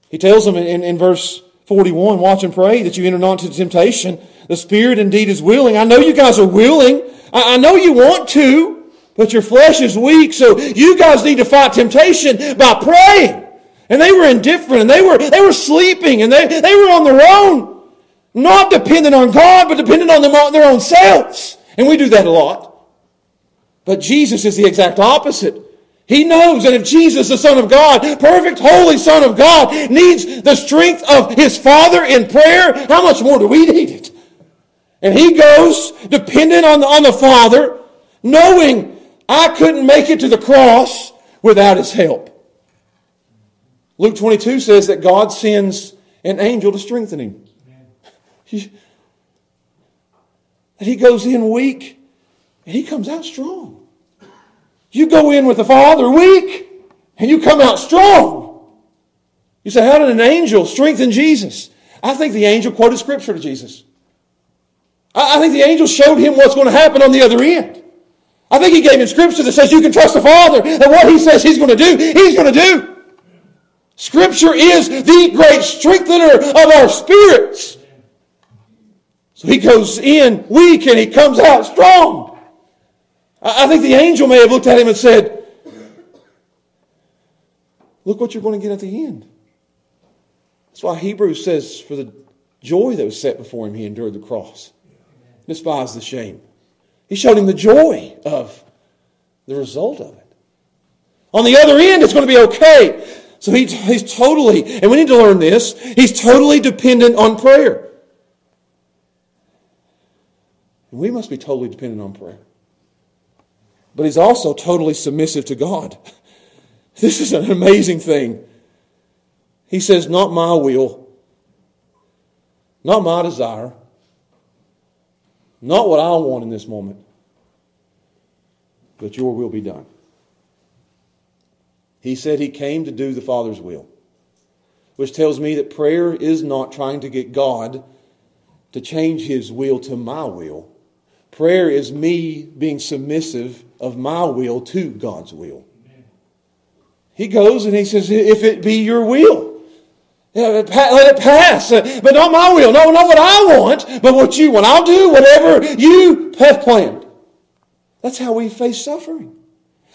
He tells them in, in, in verse 41 Watch and pray that you enter not into temptation. The Spirit indeed is willing. I know you guys are willing. I, I know you want to, but your flesh is weak. So you guys need to fight temptation by praying. And they were indifferent and they were, they were sleeping and they, they were on their own. Not dependent on God, but dependent on them, their own selves. And we do that a lot. But Jesus is the exact opposite. He knows that if Jesus, the Son of God, perfect, holy Son of God, needs the strength of His Father in prayer, how much more do we need it? And He goes dependent on the, on the Father, knowing I couldn't make it to the cross without His help. Luke 22 says that God sends an angel to strengthen him. He, he goes in weak and he comes out strong. You go in with the Father weak and you come out strong. You say, How did an angel strengthen Jesus? I think the angel quoted scripture to Jesus. I think the angel showed him what's going to happen on the other end. I think he gave him scripture that says you can trust the Father, that what he says he's going to do, he's going to do. Scripture is the great strengthener of our spirits. So he goes in weak and he comes out strong. I think the angel may have looked at him and said, Look what you're going to get at the end. That's why Hebrews says, For the joy that was set before him, he endured the cross, despised the shame. He showed him the joy of the result of it. On the other end, it's going to be okay. So he, he's totally, and we need to learn this, he's totally dependent on prayer. We must be totally dependent on prayer. But he's also totally submissive to God. This is an amazing thing. He says, Not my will, not my desire, not what I want in this moment, but your will be done. He said he came to do the Father's will, which tells me that prayer is not trying to get God to change his will to my will. Prayer is me being submissive of my will to God's will. He goes and he says, If it be your will, let it pass. Uh, but not my will. No, not what I want, but what you want. I'll do whatever you have planned. That's how we face suffering.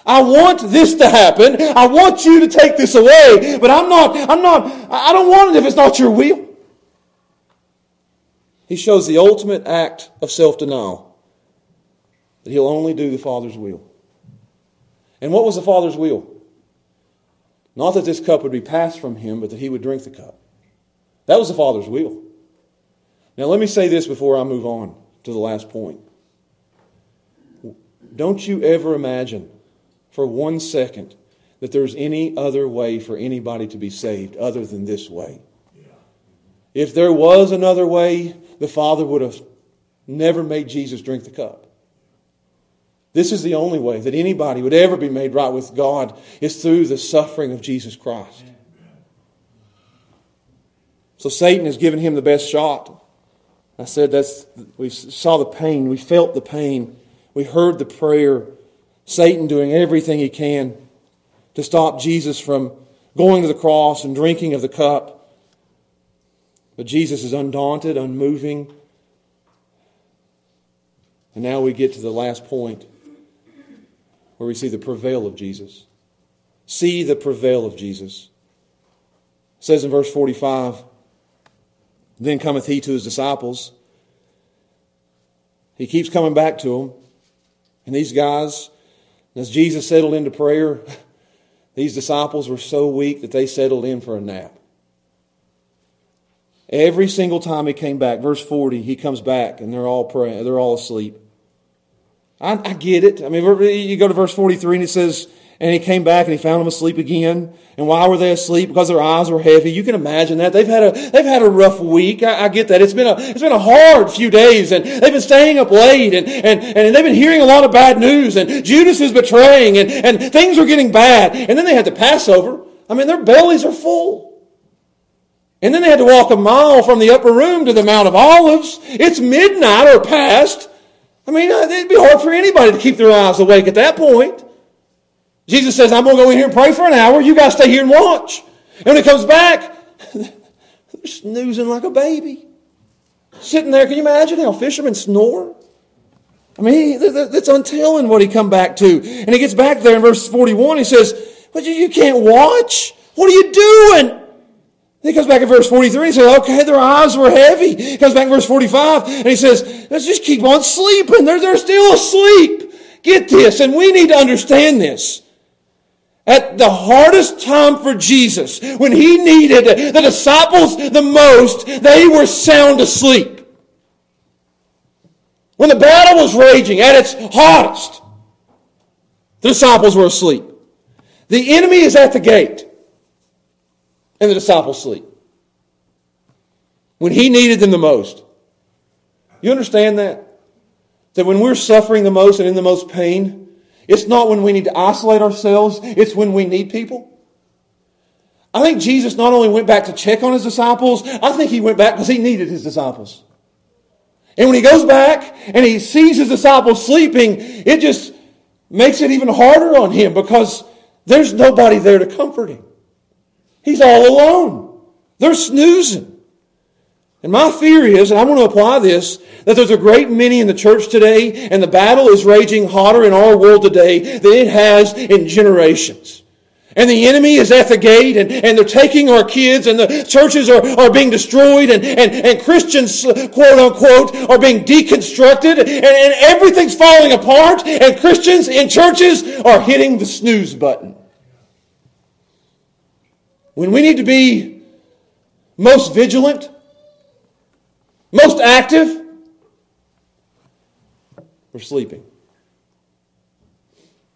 I want this to happen. I want you to take this away, but I'm not, I'm not, I don't want it if it's not your will. He shows the ultimate act of self denial that he'll only do the Father's will. And what was the Father's will? Not that this cup would be passed from him, but that he would drink the cup. That was the Father's will. Now, let me say this before I move on to the last point. Don't you ever imagine for one second that there's any other way for anybody to be saved other than this way. If there was another way, the Father would have never made Jesus drink the cup. This is the only way that anybody would ever be made right with God is through the suffering of Jesus Christ. So Satan has given him the best shot. I said that's we saw the pain, we felt the pain, we heard the prayer, Satan doing everything he can to stop Jesus from going to the cross and drinking of the cup. But Jesus is undaunted, unmoving. And now we get to the last point where we see the prevail of Jesus. See the prevail of Jesus. It says in verse 45 Then cometh he to his disciples. He keeps coming back to them. And these guys as Jesus settled into prayer, these disciples were so weak that they settled in for a nap. Every single time he came back, verse 40, he comes back and they're all praying, they're all asleep. I, I get it. I mean, you go to verse 43 and it says, and he came back and he found them asleep again. And why were they asleep? Because their eyes were heavy. You can imagine that. They've had a, they've had a rough week. I, I, get that. It's been a, it's been a hard few days and they've been staying up late and, and, and they've been hearing a lot of bad news and Judas is betraying and, and things are getting bad. And then they had the Passover. I mean, their bellies are full. And then they had to walk a mile from the upper room to the Mount of Olives. It's midnight or past. I mean, uh, it'd be hard for anybody to keep their eyes awake at that point. Jesus says, I'm going to go in here and pray for an hour. You guys stay here and watch. And when he comes back, they're snoozing like a baby. Sitting there, can you imagine how fishermen snore? I mean, that's untelling what he come back to. And he gets back there in verse 41. He says, but you can't watch. What are you doing? He comes back in verse 43 and says, okay, their eyes were heavy. He comes back in verse 45 and he says, let's just keep on sleeping. They're, they're still asleep. Get this. And we need to understand this. At the hardest time for Jesus, when he needed the disciples the most, they were sound asleep. When the battle was raging at its hottest, the disciples were asleep. The enemy is at the gate, and the disciples sleep. When he needed them the most. You understand that? That when we're suffering the most and in the most pain, it's not when we need to isolate ourselves, it's when we need people. I think Jesus not only went back to check on his disciples, I think he went back because he needed his disciples. And when he goes back and he sees his disciples sleeping, it just makes it even harder on him because there's nobody there to comfort him. He's all alone. They're snoozing. And my fear is, and I want to apply this, that there's a great many in the church today, and the battle is raging hotter in our world today than it has in generations. And the enemy is at the gate and, and they're taking our kids and the churches are, are being destroyed and, and, and Christians, quote unquote, are being deconstructed and, and everything's falling apart and Christians in churches are hitting the snooze button. When we need to be most vigilant, most active, we're sleeping.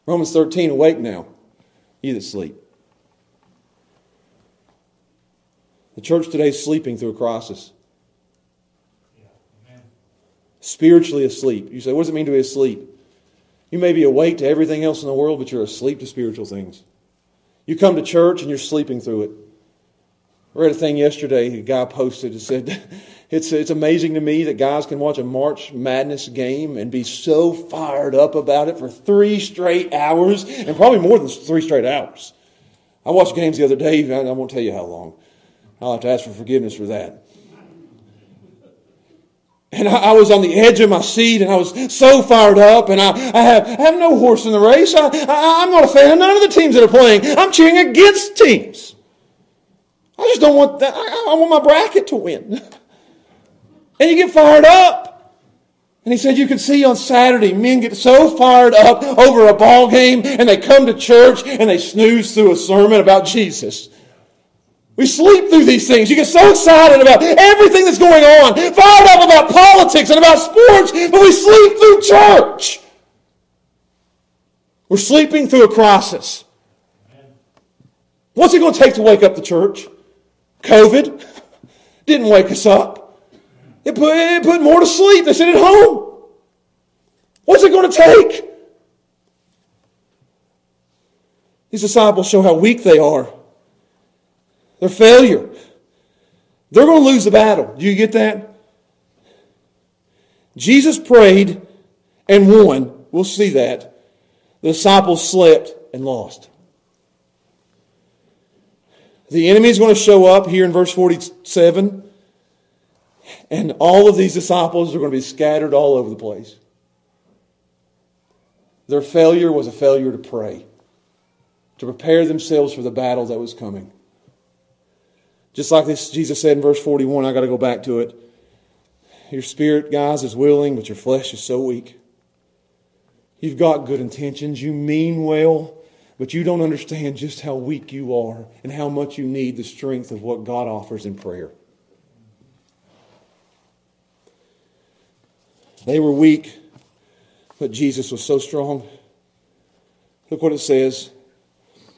Romans 13, awake now you that sleep. The church today is sleeping through a crisis. Spiritually asleep. You say, what does it mean to be asleep? You may be awake to everything else in the world, but you're asleep to spiritual things. You come to church and you're sleeping through it. I read a thing yesterday, a guy posted and said, it's, it's amazing to me that guys can watch a March Madness game and be so fired up about it for three straight hours, and probably more than three straight hours. I watched games the other day, I won't tell you how long. I'll have to ask for forgiveness for that. And I, I, was on the edge of my seat and I was so fired up and I, I, have, I have no horse in the race. I, I, I'm not a fan of none of the teams that are playing. I'm cheering against teams. I just don't want that. I, I want my bracket to win. And you get fired up. And he said you can see on Saturday men get so fired up over a ball game and they come to church and they snooze through a sermon about Jesus. We sleep through these things. You get so excited about everything that's going on, fired up about politics and about sports, but we sleep through church. We're sleeping through a crisis. What's it going to take to wake up the church? COVID didn't wake us up. It put, it put more to sleep. They sit at home. What's it going to take? These disciples show how weak they are. Their failure. They're going to lose the battle. Do you get that? Jesus prayed and won. We'll see that. The disciples slept and lost. The enemy is going to show up here in verse 47 and all of these disciples are going to be scattered all over the place. Their failure was a failure to pray, to prepare themselves for the battle that was coming. Just like this, Jesus said in verse 41, I got to go back to it. Your spirit, guys, is willing, but your flesh is so weak. You've got good intentions, you mean well, but you don't understand just how weak you are and how much you need the strength of what God offers in prayer. They were weak, but Jesus was so strong. Look what it says.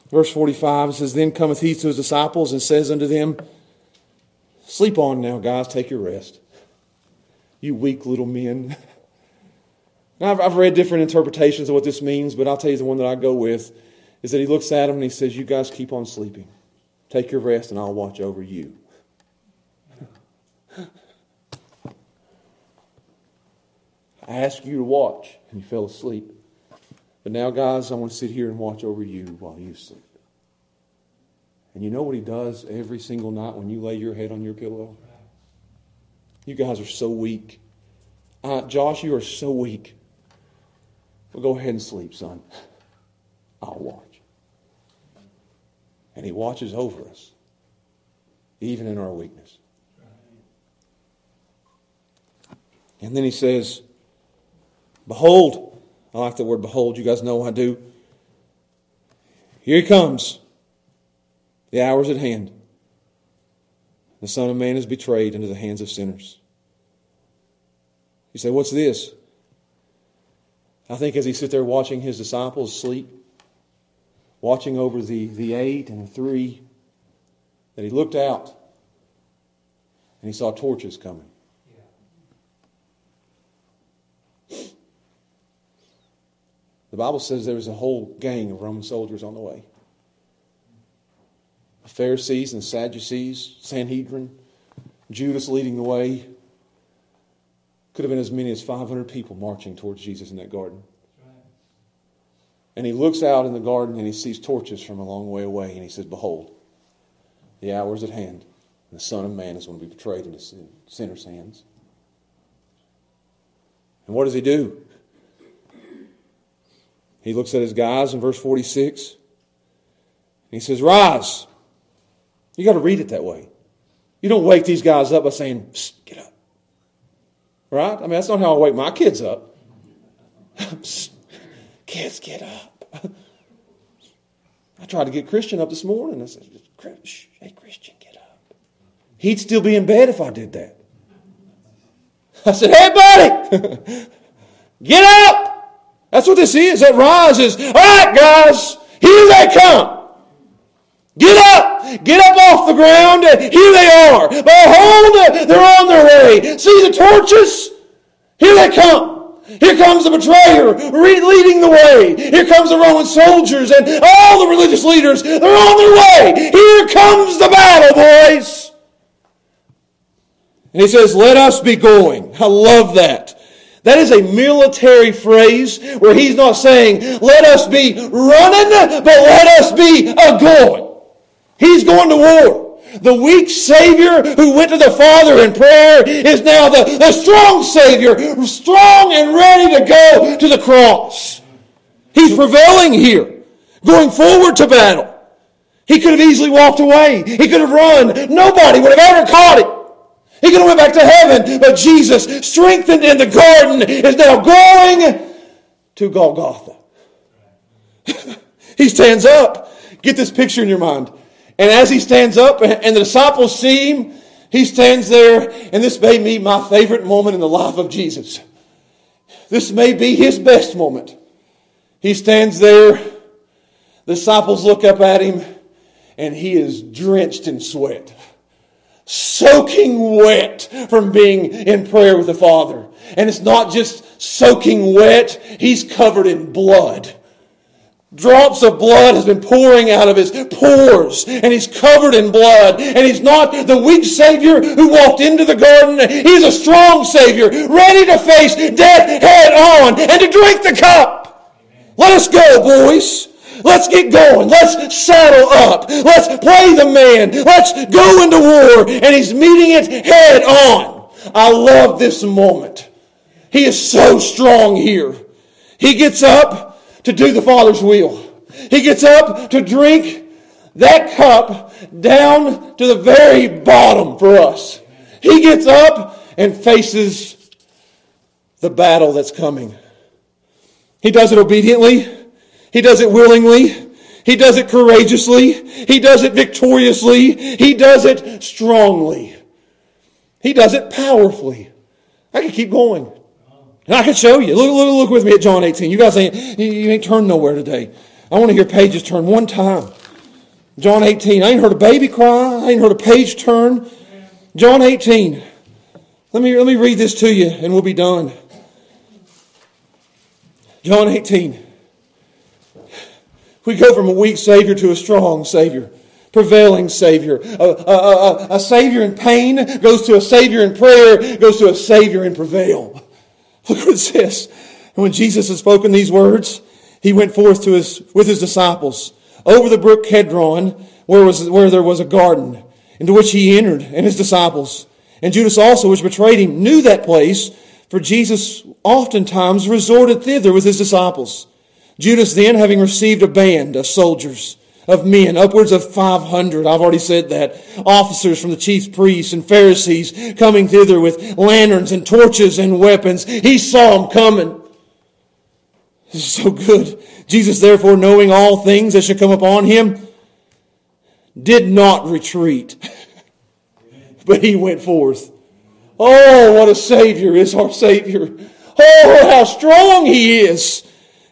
Verse 45 it says, Then cometh he to his disciples and says unto them, Sleep on now, guys, take your rest. You weak little men. I've, I've read different interpretations of what this means, but I'll tell you the one that I go with is that he looks at them and he says, You guys keep on sleeping. Take your rest and I'll watch over you. I asked you to watch and you fell asleep. But now, guys, I want to sit here and watch over you while you sleep. And you know what he does every single night when you lay your head on your pillow? You guys are so weak. Uh, Josh, you are so weak. Well, go ahead and sleep, son. I'll watch. And he watches over us, even in our weakness. And then he says, Behold, I like the word behold. You guys know I do. Here he comes. The hour is at hand. The Son of Man is betrayed into the hands of sinners. You say, What's this? I think as he sits there watching his disciples sleep, watching over the, the eight and the three, that he looked out and he saw torches coming. The Bible says there was a whole gang of Roman soldiers on the way. The Pharisees and Sadducees, Sanhedrin, Judas leading the way. Could have been as many as 500 people marching towards Jesus in that garden. And he looks out in the garden and he sees torches from a long way away and he says, Behold, the hour is at hand, and the Son of Man is going to be betrayed into sinners' hands. And what does he do? He looks at his guys in verse 46. And he says, Rise. You got to read it that way. You don't wake these guys up by saying, Get up. Right? I mean, that's not how I wake my kids up. kids, get up. I tried to get Christian up this morning. I said, Hey, Christian, get up. He'd still be in bed if I did that. I said, Hey, buddy, get up. That's what this is. That rise is, all right, guys, here they come. Get up! Get up off the ground! Here they are! Behold, they're on their way! See the torches? Here they come! Here comes the betrayer leading the way. Here comes the Roman soldiers and all the religious leaders. They're on their way. Here comes the battle, boys. And he says, Let us be going. I love that. That is a military phrase where he's not saying, let us be running, but let us be a going. He's going to war. The weak Savior who went to the Father in prayer is now the, the strong Savior, strong and ready to go to the cross. He's prevailing here, going forward to battle. He could have easily walked away. He could have run. Nobody would have ever caught it. He could have went back to heaven, but Jesus, strengthened in the garden, is now going to Golgotha. he stands up. Get this picture in your mind. And as he stands up and the disciples see him, he stands there, and this may be my favorite moment in the life of Jesus. This may be his best moment. He stands there, the disciples look up at him, and he is drenched in sweat soaking wet from being in prayer with the Father. And it's not just soaking wet, he's covered in blood. Drops of blood has been pouring out of his pores, and he's covered in blood. And he's not the weak Savior who walked into the garden. He's a strong Savior, ready to face death head on and to drink the cup. Let us go, boys. Let's get going. Let's saddle up. Let's play the man. Let's go into war. And he's meeting it head on. I love this moment. He is so strong here. He gets up to do the Father's will. He gets up to drink that cup down to the very bottom for us. He gets up and faces the battle that's coming. He does it obediently. He does it willingly. He does it courageously. He does it victoriously. He does it strongly. He does it powerfully. I can keep going. And I can show you. Look, look, look with me at John 18. You guys ain't, you ain't turned nowhere today. I want to hear pages turn one time. John 18. I ain't heard a baby cry. I ain't heard a page turn. John 18. Let me, let me read this to you and we'll be done. John 18. We go from a weak Savior to a strong Savior. prevailing Savior. A, a, a, a, Savior in pain goes to a Savior in prayer, goes to a Savior in prevail. Look what it says. And when Jesus had spoken these words, he went forth to his, with his disciples over the brook Kedron, where, was, where there was a garden, into which he entered, and his disciples. And Judas also, which betrayed him, knew that place, for Jesus oftentimes resorted thither with his disciples. Judas then, having received a band of soldiers, of men, upwards of 500, I've already said that, officers from the chief priests and Pharisees coming thither with lanterns and torches and weapons, he saw them coming. This is so good. Jesus, therefore, knowing all things that should come upon him, did not retreat, but he went forth. Oh, what a Savior is our Savior. Oh, how strong he is.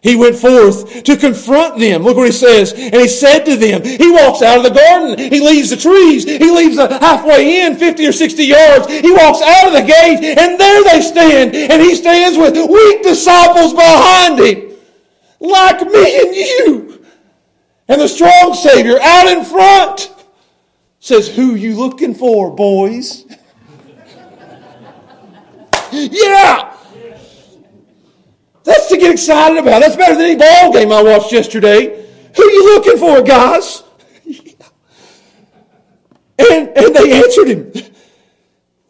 He went forth to confront them. Look what he says. And he said to them, he walks out of the garden. He leaves the trees. He leaves the halfway in, 50 or 60 yards. He walks out of the gate and there they stand. And he stands with weak disciples behind him. Like me and you. And the strong Savior out in front says, who you looking for, boys? yeah! To get excited about. That's better than any ball game I watched yesterday. Who are you looking for, guys? and, and they answered him.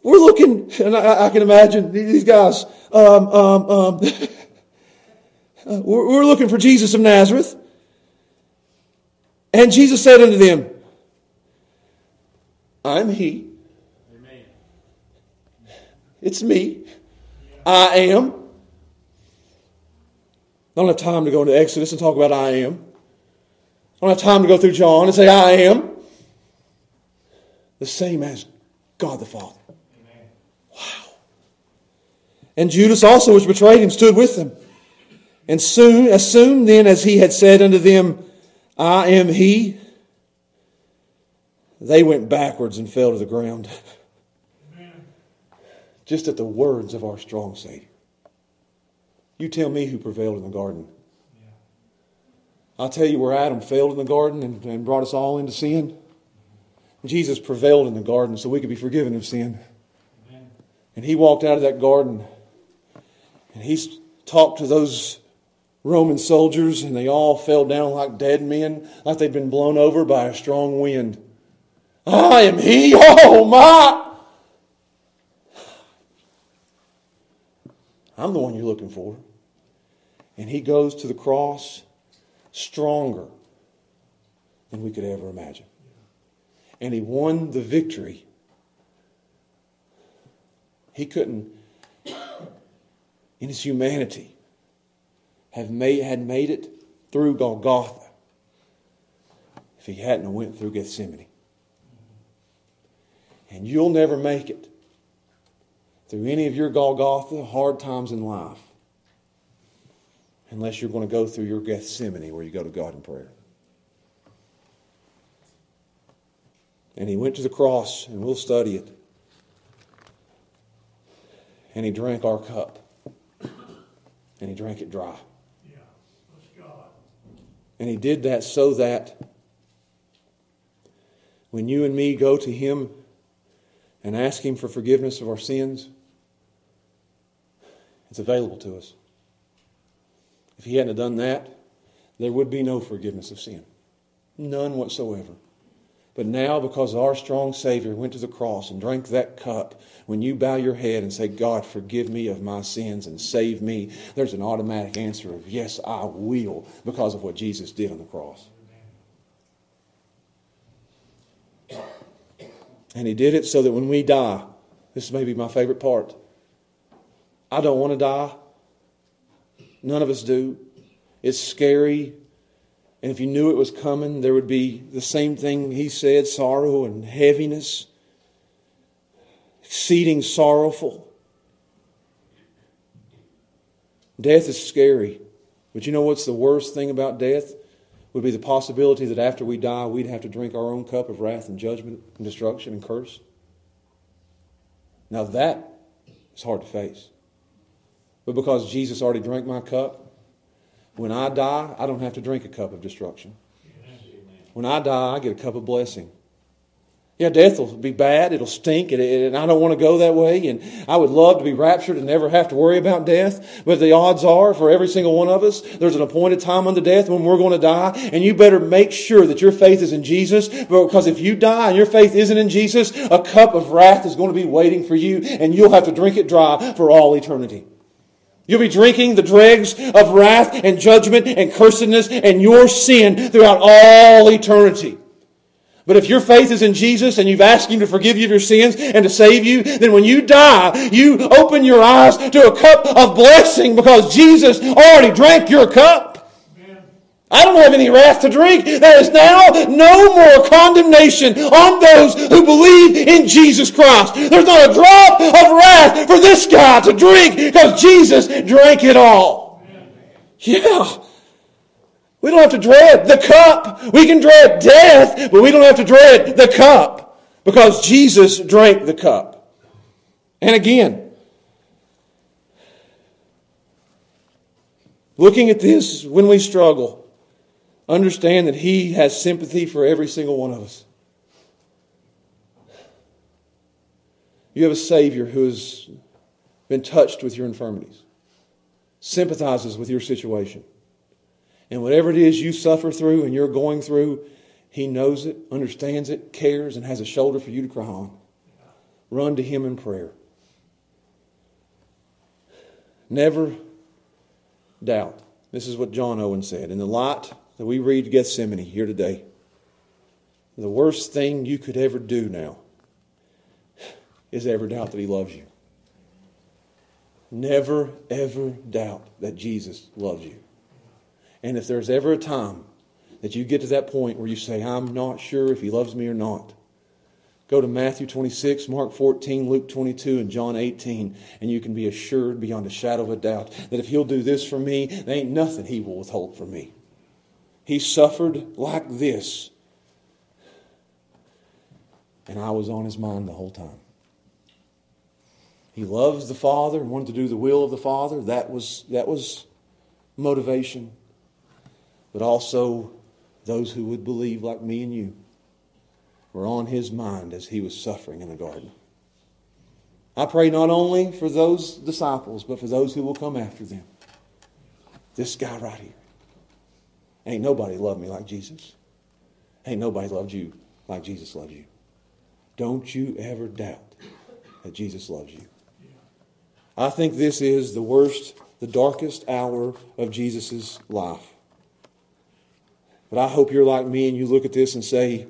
We're looking, and I, I can imagine these guys. Um, um, um, we're, we're looking for Jesus of Nazareth. And Jesus said unto them, I'm He. Amen. It's me. I am. I don't have time to go into Exodus and talk about I am. I don't have time to go through John and say I am. The same as God the Father. Amen. Wow. And Judas also, which betrayed him, stood with them. And soon, as soon then as he had said unto them, I am he, they went backwards and fell to the ground. Amen. Just at the words of our strong Savior. You tell me who prevailed in the garden. I'll tell you where Adam failed in the garden and, and brought us all into sin. Jesus prevailed in the garden so we could be forgiven of sin. And he walked out of that garden and he talked to those Roman soldiers, and they all fell down like dead men, like they'd been blown over by a strong wind. I am he, oh my! I'm the one you're looking for. And he goes to the cross stronger than we could ever imagine. And he won the victory. He couldn't, in his humanity, have made, had made it through Golgotha if he hadn't went through Gethsemane. And you'll never make it through any of your Golgotha hard times in life unless you're going to go through your Gethsemane where you go to God in prayer. And he went to the cross, and we'll study it. And he drank our cup. And he drank it dry. Yeah, God. And he did that so that when you and me go to him and ask him for forgiveness of our sins, it's available to us. If he hadn't done that, there would be no forgiveness of sin. None whatsoever. But now, because our strong Savior went to the cross and drank that cup, when you bow your head and say, God, forgive me of my sins and save me, there's an automatic answer of, Yes, I will, because of what Jesus did on the cross. And He did it so that when we die, this may be my favorite part. I don't want to die. None of us do. It's scary. And if you knew it was coming, there would be the same thing he said sorrow and heaviness, exceeding sorrowful. Death is scary. But you know what's the worst thing about death? Would be the possibility that after we die, we'd have to drink our own cup of wrath and judgment and destruction and curse. Now that is hard to face. But because Jesus already drank my cup, when I die, I don't have to drink a cup of destruction. when I die, I get a cup of blessing. Yeah, death will be bad. It'll stink, and I don't want to go that way. And I would love to be raptured and never have to worry about death. But the odds are, for every single one of us, there's an appointed time unto death when we're going to die. And you better make sure that your faith is in Jesus. Because if you die and your faith isn't in Jesus, a cup of wrath is going to be waiting for you, and you'll have to drink it dry for all eternity. You'll be drinking the dregs of wrath and judgment and cursedness and your sin throughout all eternity. But if your faith is in Jesus and you've asked Him to forgive you of your sins and to save you, then when you die, you open your eyes to a cup of blessing because Jesus already drank your cup. I don't have any wrath to drink. There is now no more condemnation on those who believe in Jesus Christ. There's not a drop of wrath for this guy to drink because Jesus drank it all. Yeah. We don't have to dread the cup. We can dread death, but we don't have to dread the cup because Jesus drank the cup. And again, looking at this when we struggle, understand that He has sympathy for every single one of us. You have a Savior who has been touched with your infirmities, sympathizes with your situation. And whatever it is you suffer through and you're going through, He knows it, understands it, cares, and has a shoulder for you to cry on. Run to Him in prayer. Never doubt. This is what John Owen said. In the light that we read Gethsemane here today, the worst thing you could ever do now is ever doubt that He loves you. Never, ever doubt that Jesus loves you. And if there's ever a time that you get to that point where you say, I'm not sure if he loves me or not, go to Matthew 26, Mark 14, Luke 22, and John 18, and you can be assured beyond a shadow of a doubt that if he'll do this for me, there ain't nothing he will withhold from me. He suffered like this, and I was on his mind the whole time. He loves the Father and wanted to do the will of the Father. That was, that was motivation but also those who would believe, like me and you, were on his mind as he was suffering in the garden. I pray not only for those disciples, but for those who will come after them. This guy right here. Ain't nobody loved me like Jesus. Ain't nobody loved you like Jesus loves you. Don't you ever doubt that Jesus loves you. I think this is the worst, the darkest hour of Jesus' life. But I hope you're like me and you look at this and say,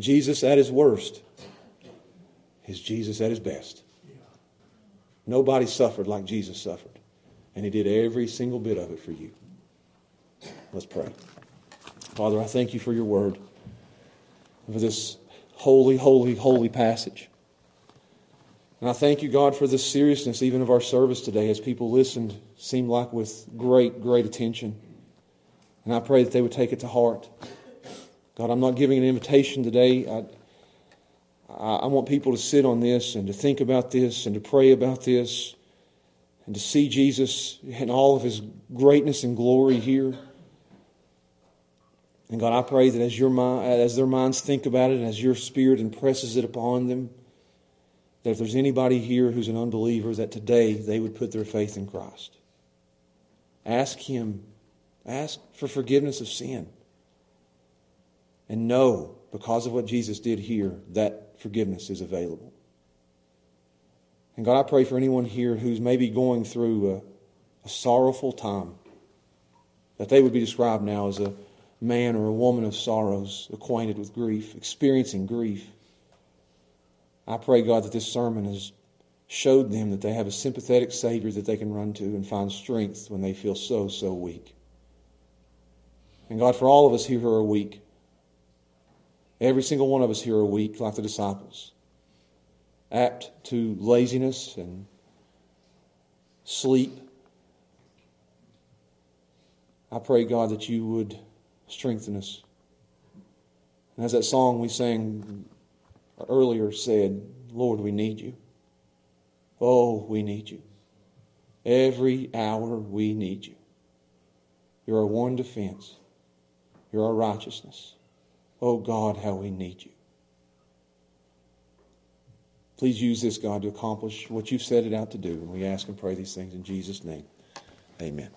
Jesus at his worst is Jesus at his best. Nobody suffered like Jesus suffered. And he did every single bit of it for you. Let's pray. Father, I thank you for your word, for this holy, holy, holy passage. And I thank you, God, for the seriousness even of our service today as people listened, seemed like with great, great attention. And I pray that they would take it to heart. God, I'm not giving an invitation today. I, I want people to sit on this and to think about this and to pray about this and to see Jesus in all of his greatness and glory here. And God, I pray that as, your mind, as their minds think about it, and as your Spirit impresses it upon them, that if there's anybody here who's an unbeliever, that today they would put their faith in Christ. Ask Him Ask for forgiveness of sin. And know, because of what Jesus did here, that forgiveness is available. And God, I pray for anyone here who's maybe going through a, a sorrowful time, that they would be described now as a man or a woman of sorrows, acquainted with grief, experiencing grief. I pray, God, that this sermon has showed them that they have a sympathetic Savior that they can run to and find strength when they feel so, so weak. And God, for all of us here who are weak, every single one of us here are weak, like the disciples, apt to laziness and sleep. I pray, God, that you would strengthen us. And as that song we sang earlier said, Lord, we need you. Oh, we need you. Every hour we need you. You're our one defense. You're our righteousness. Oh God, how we need you. Please use this, God, to accomplish what you've set it out to do. And we ask and pray these things in Jesus' name. Amen.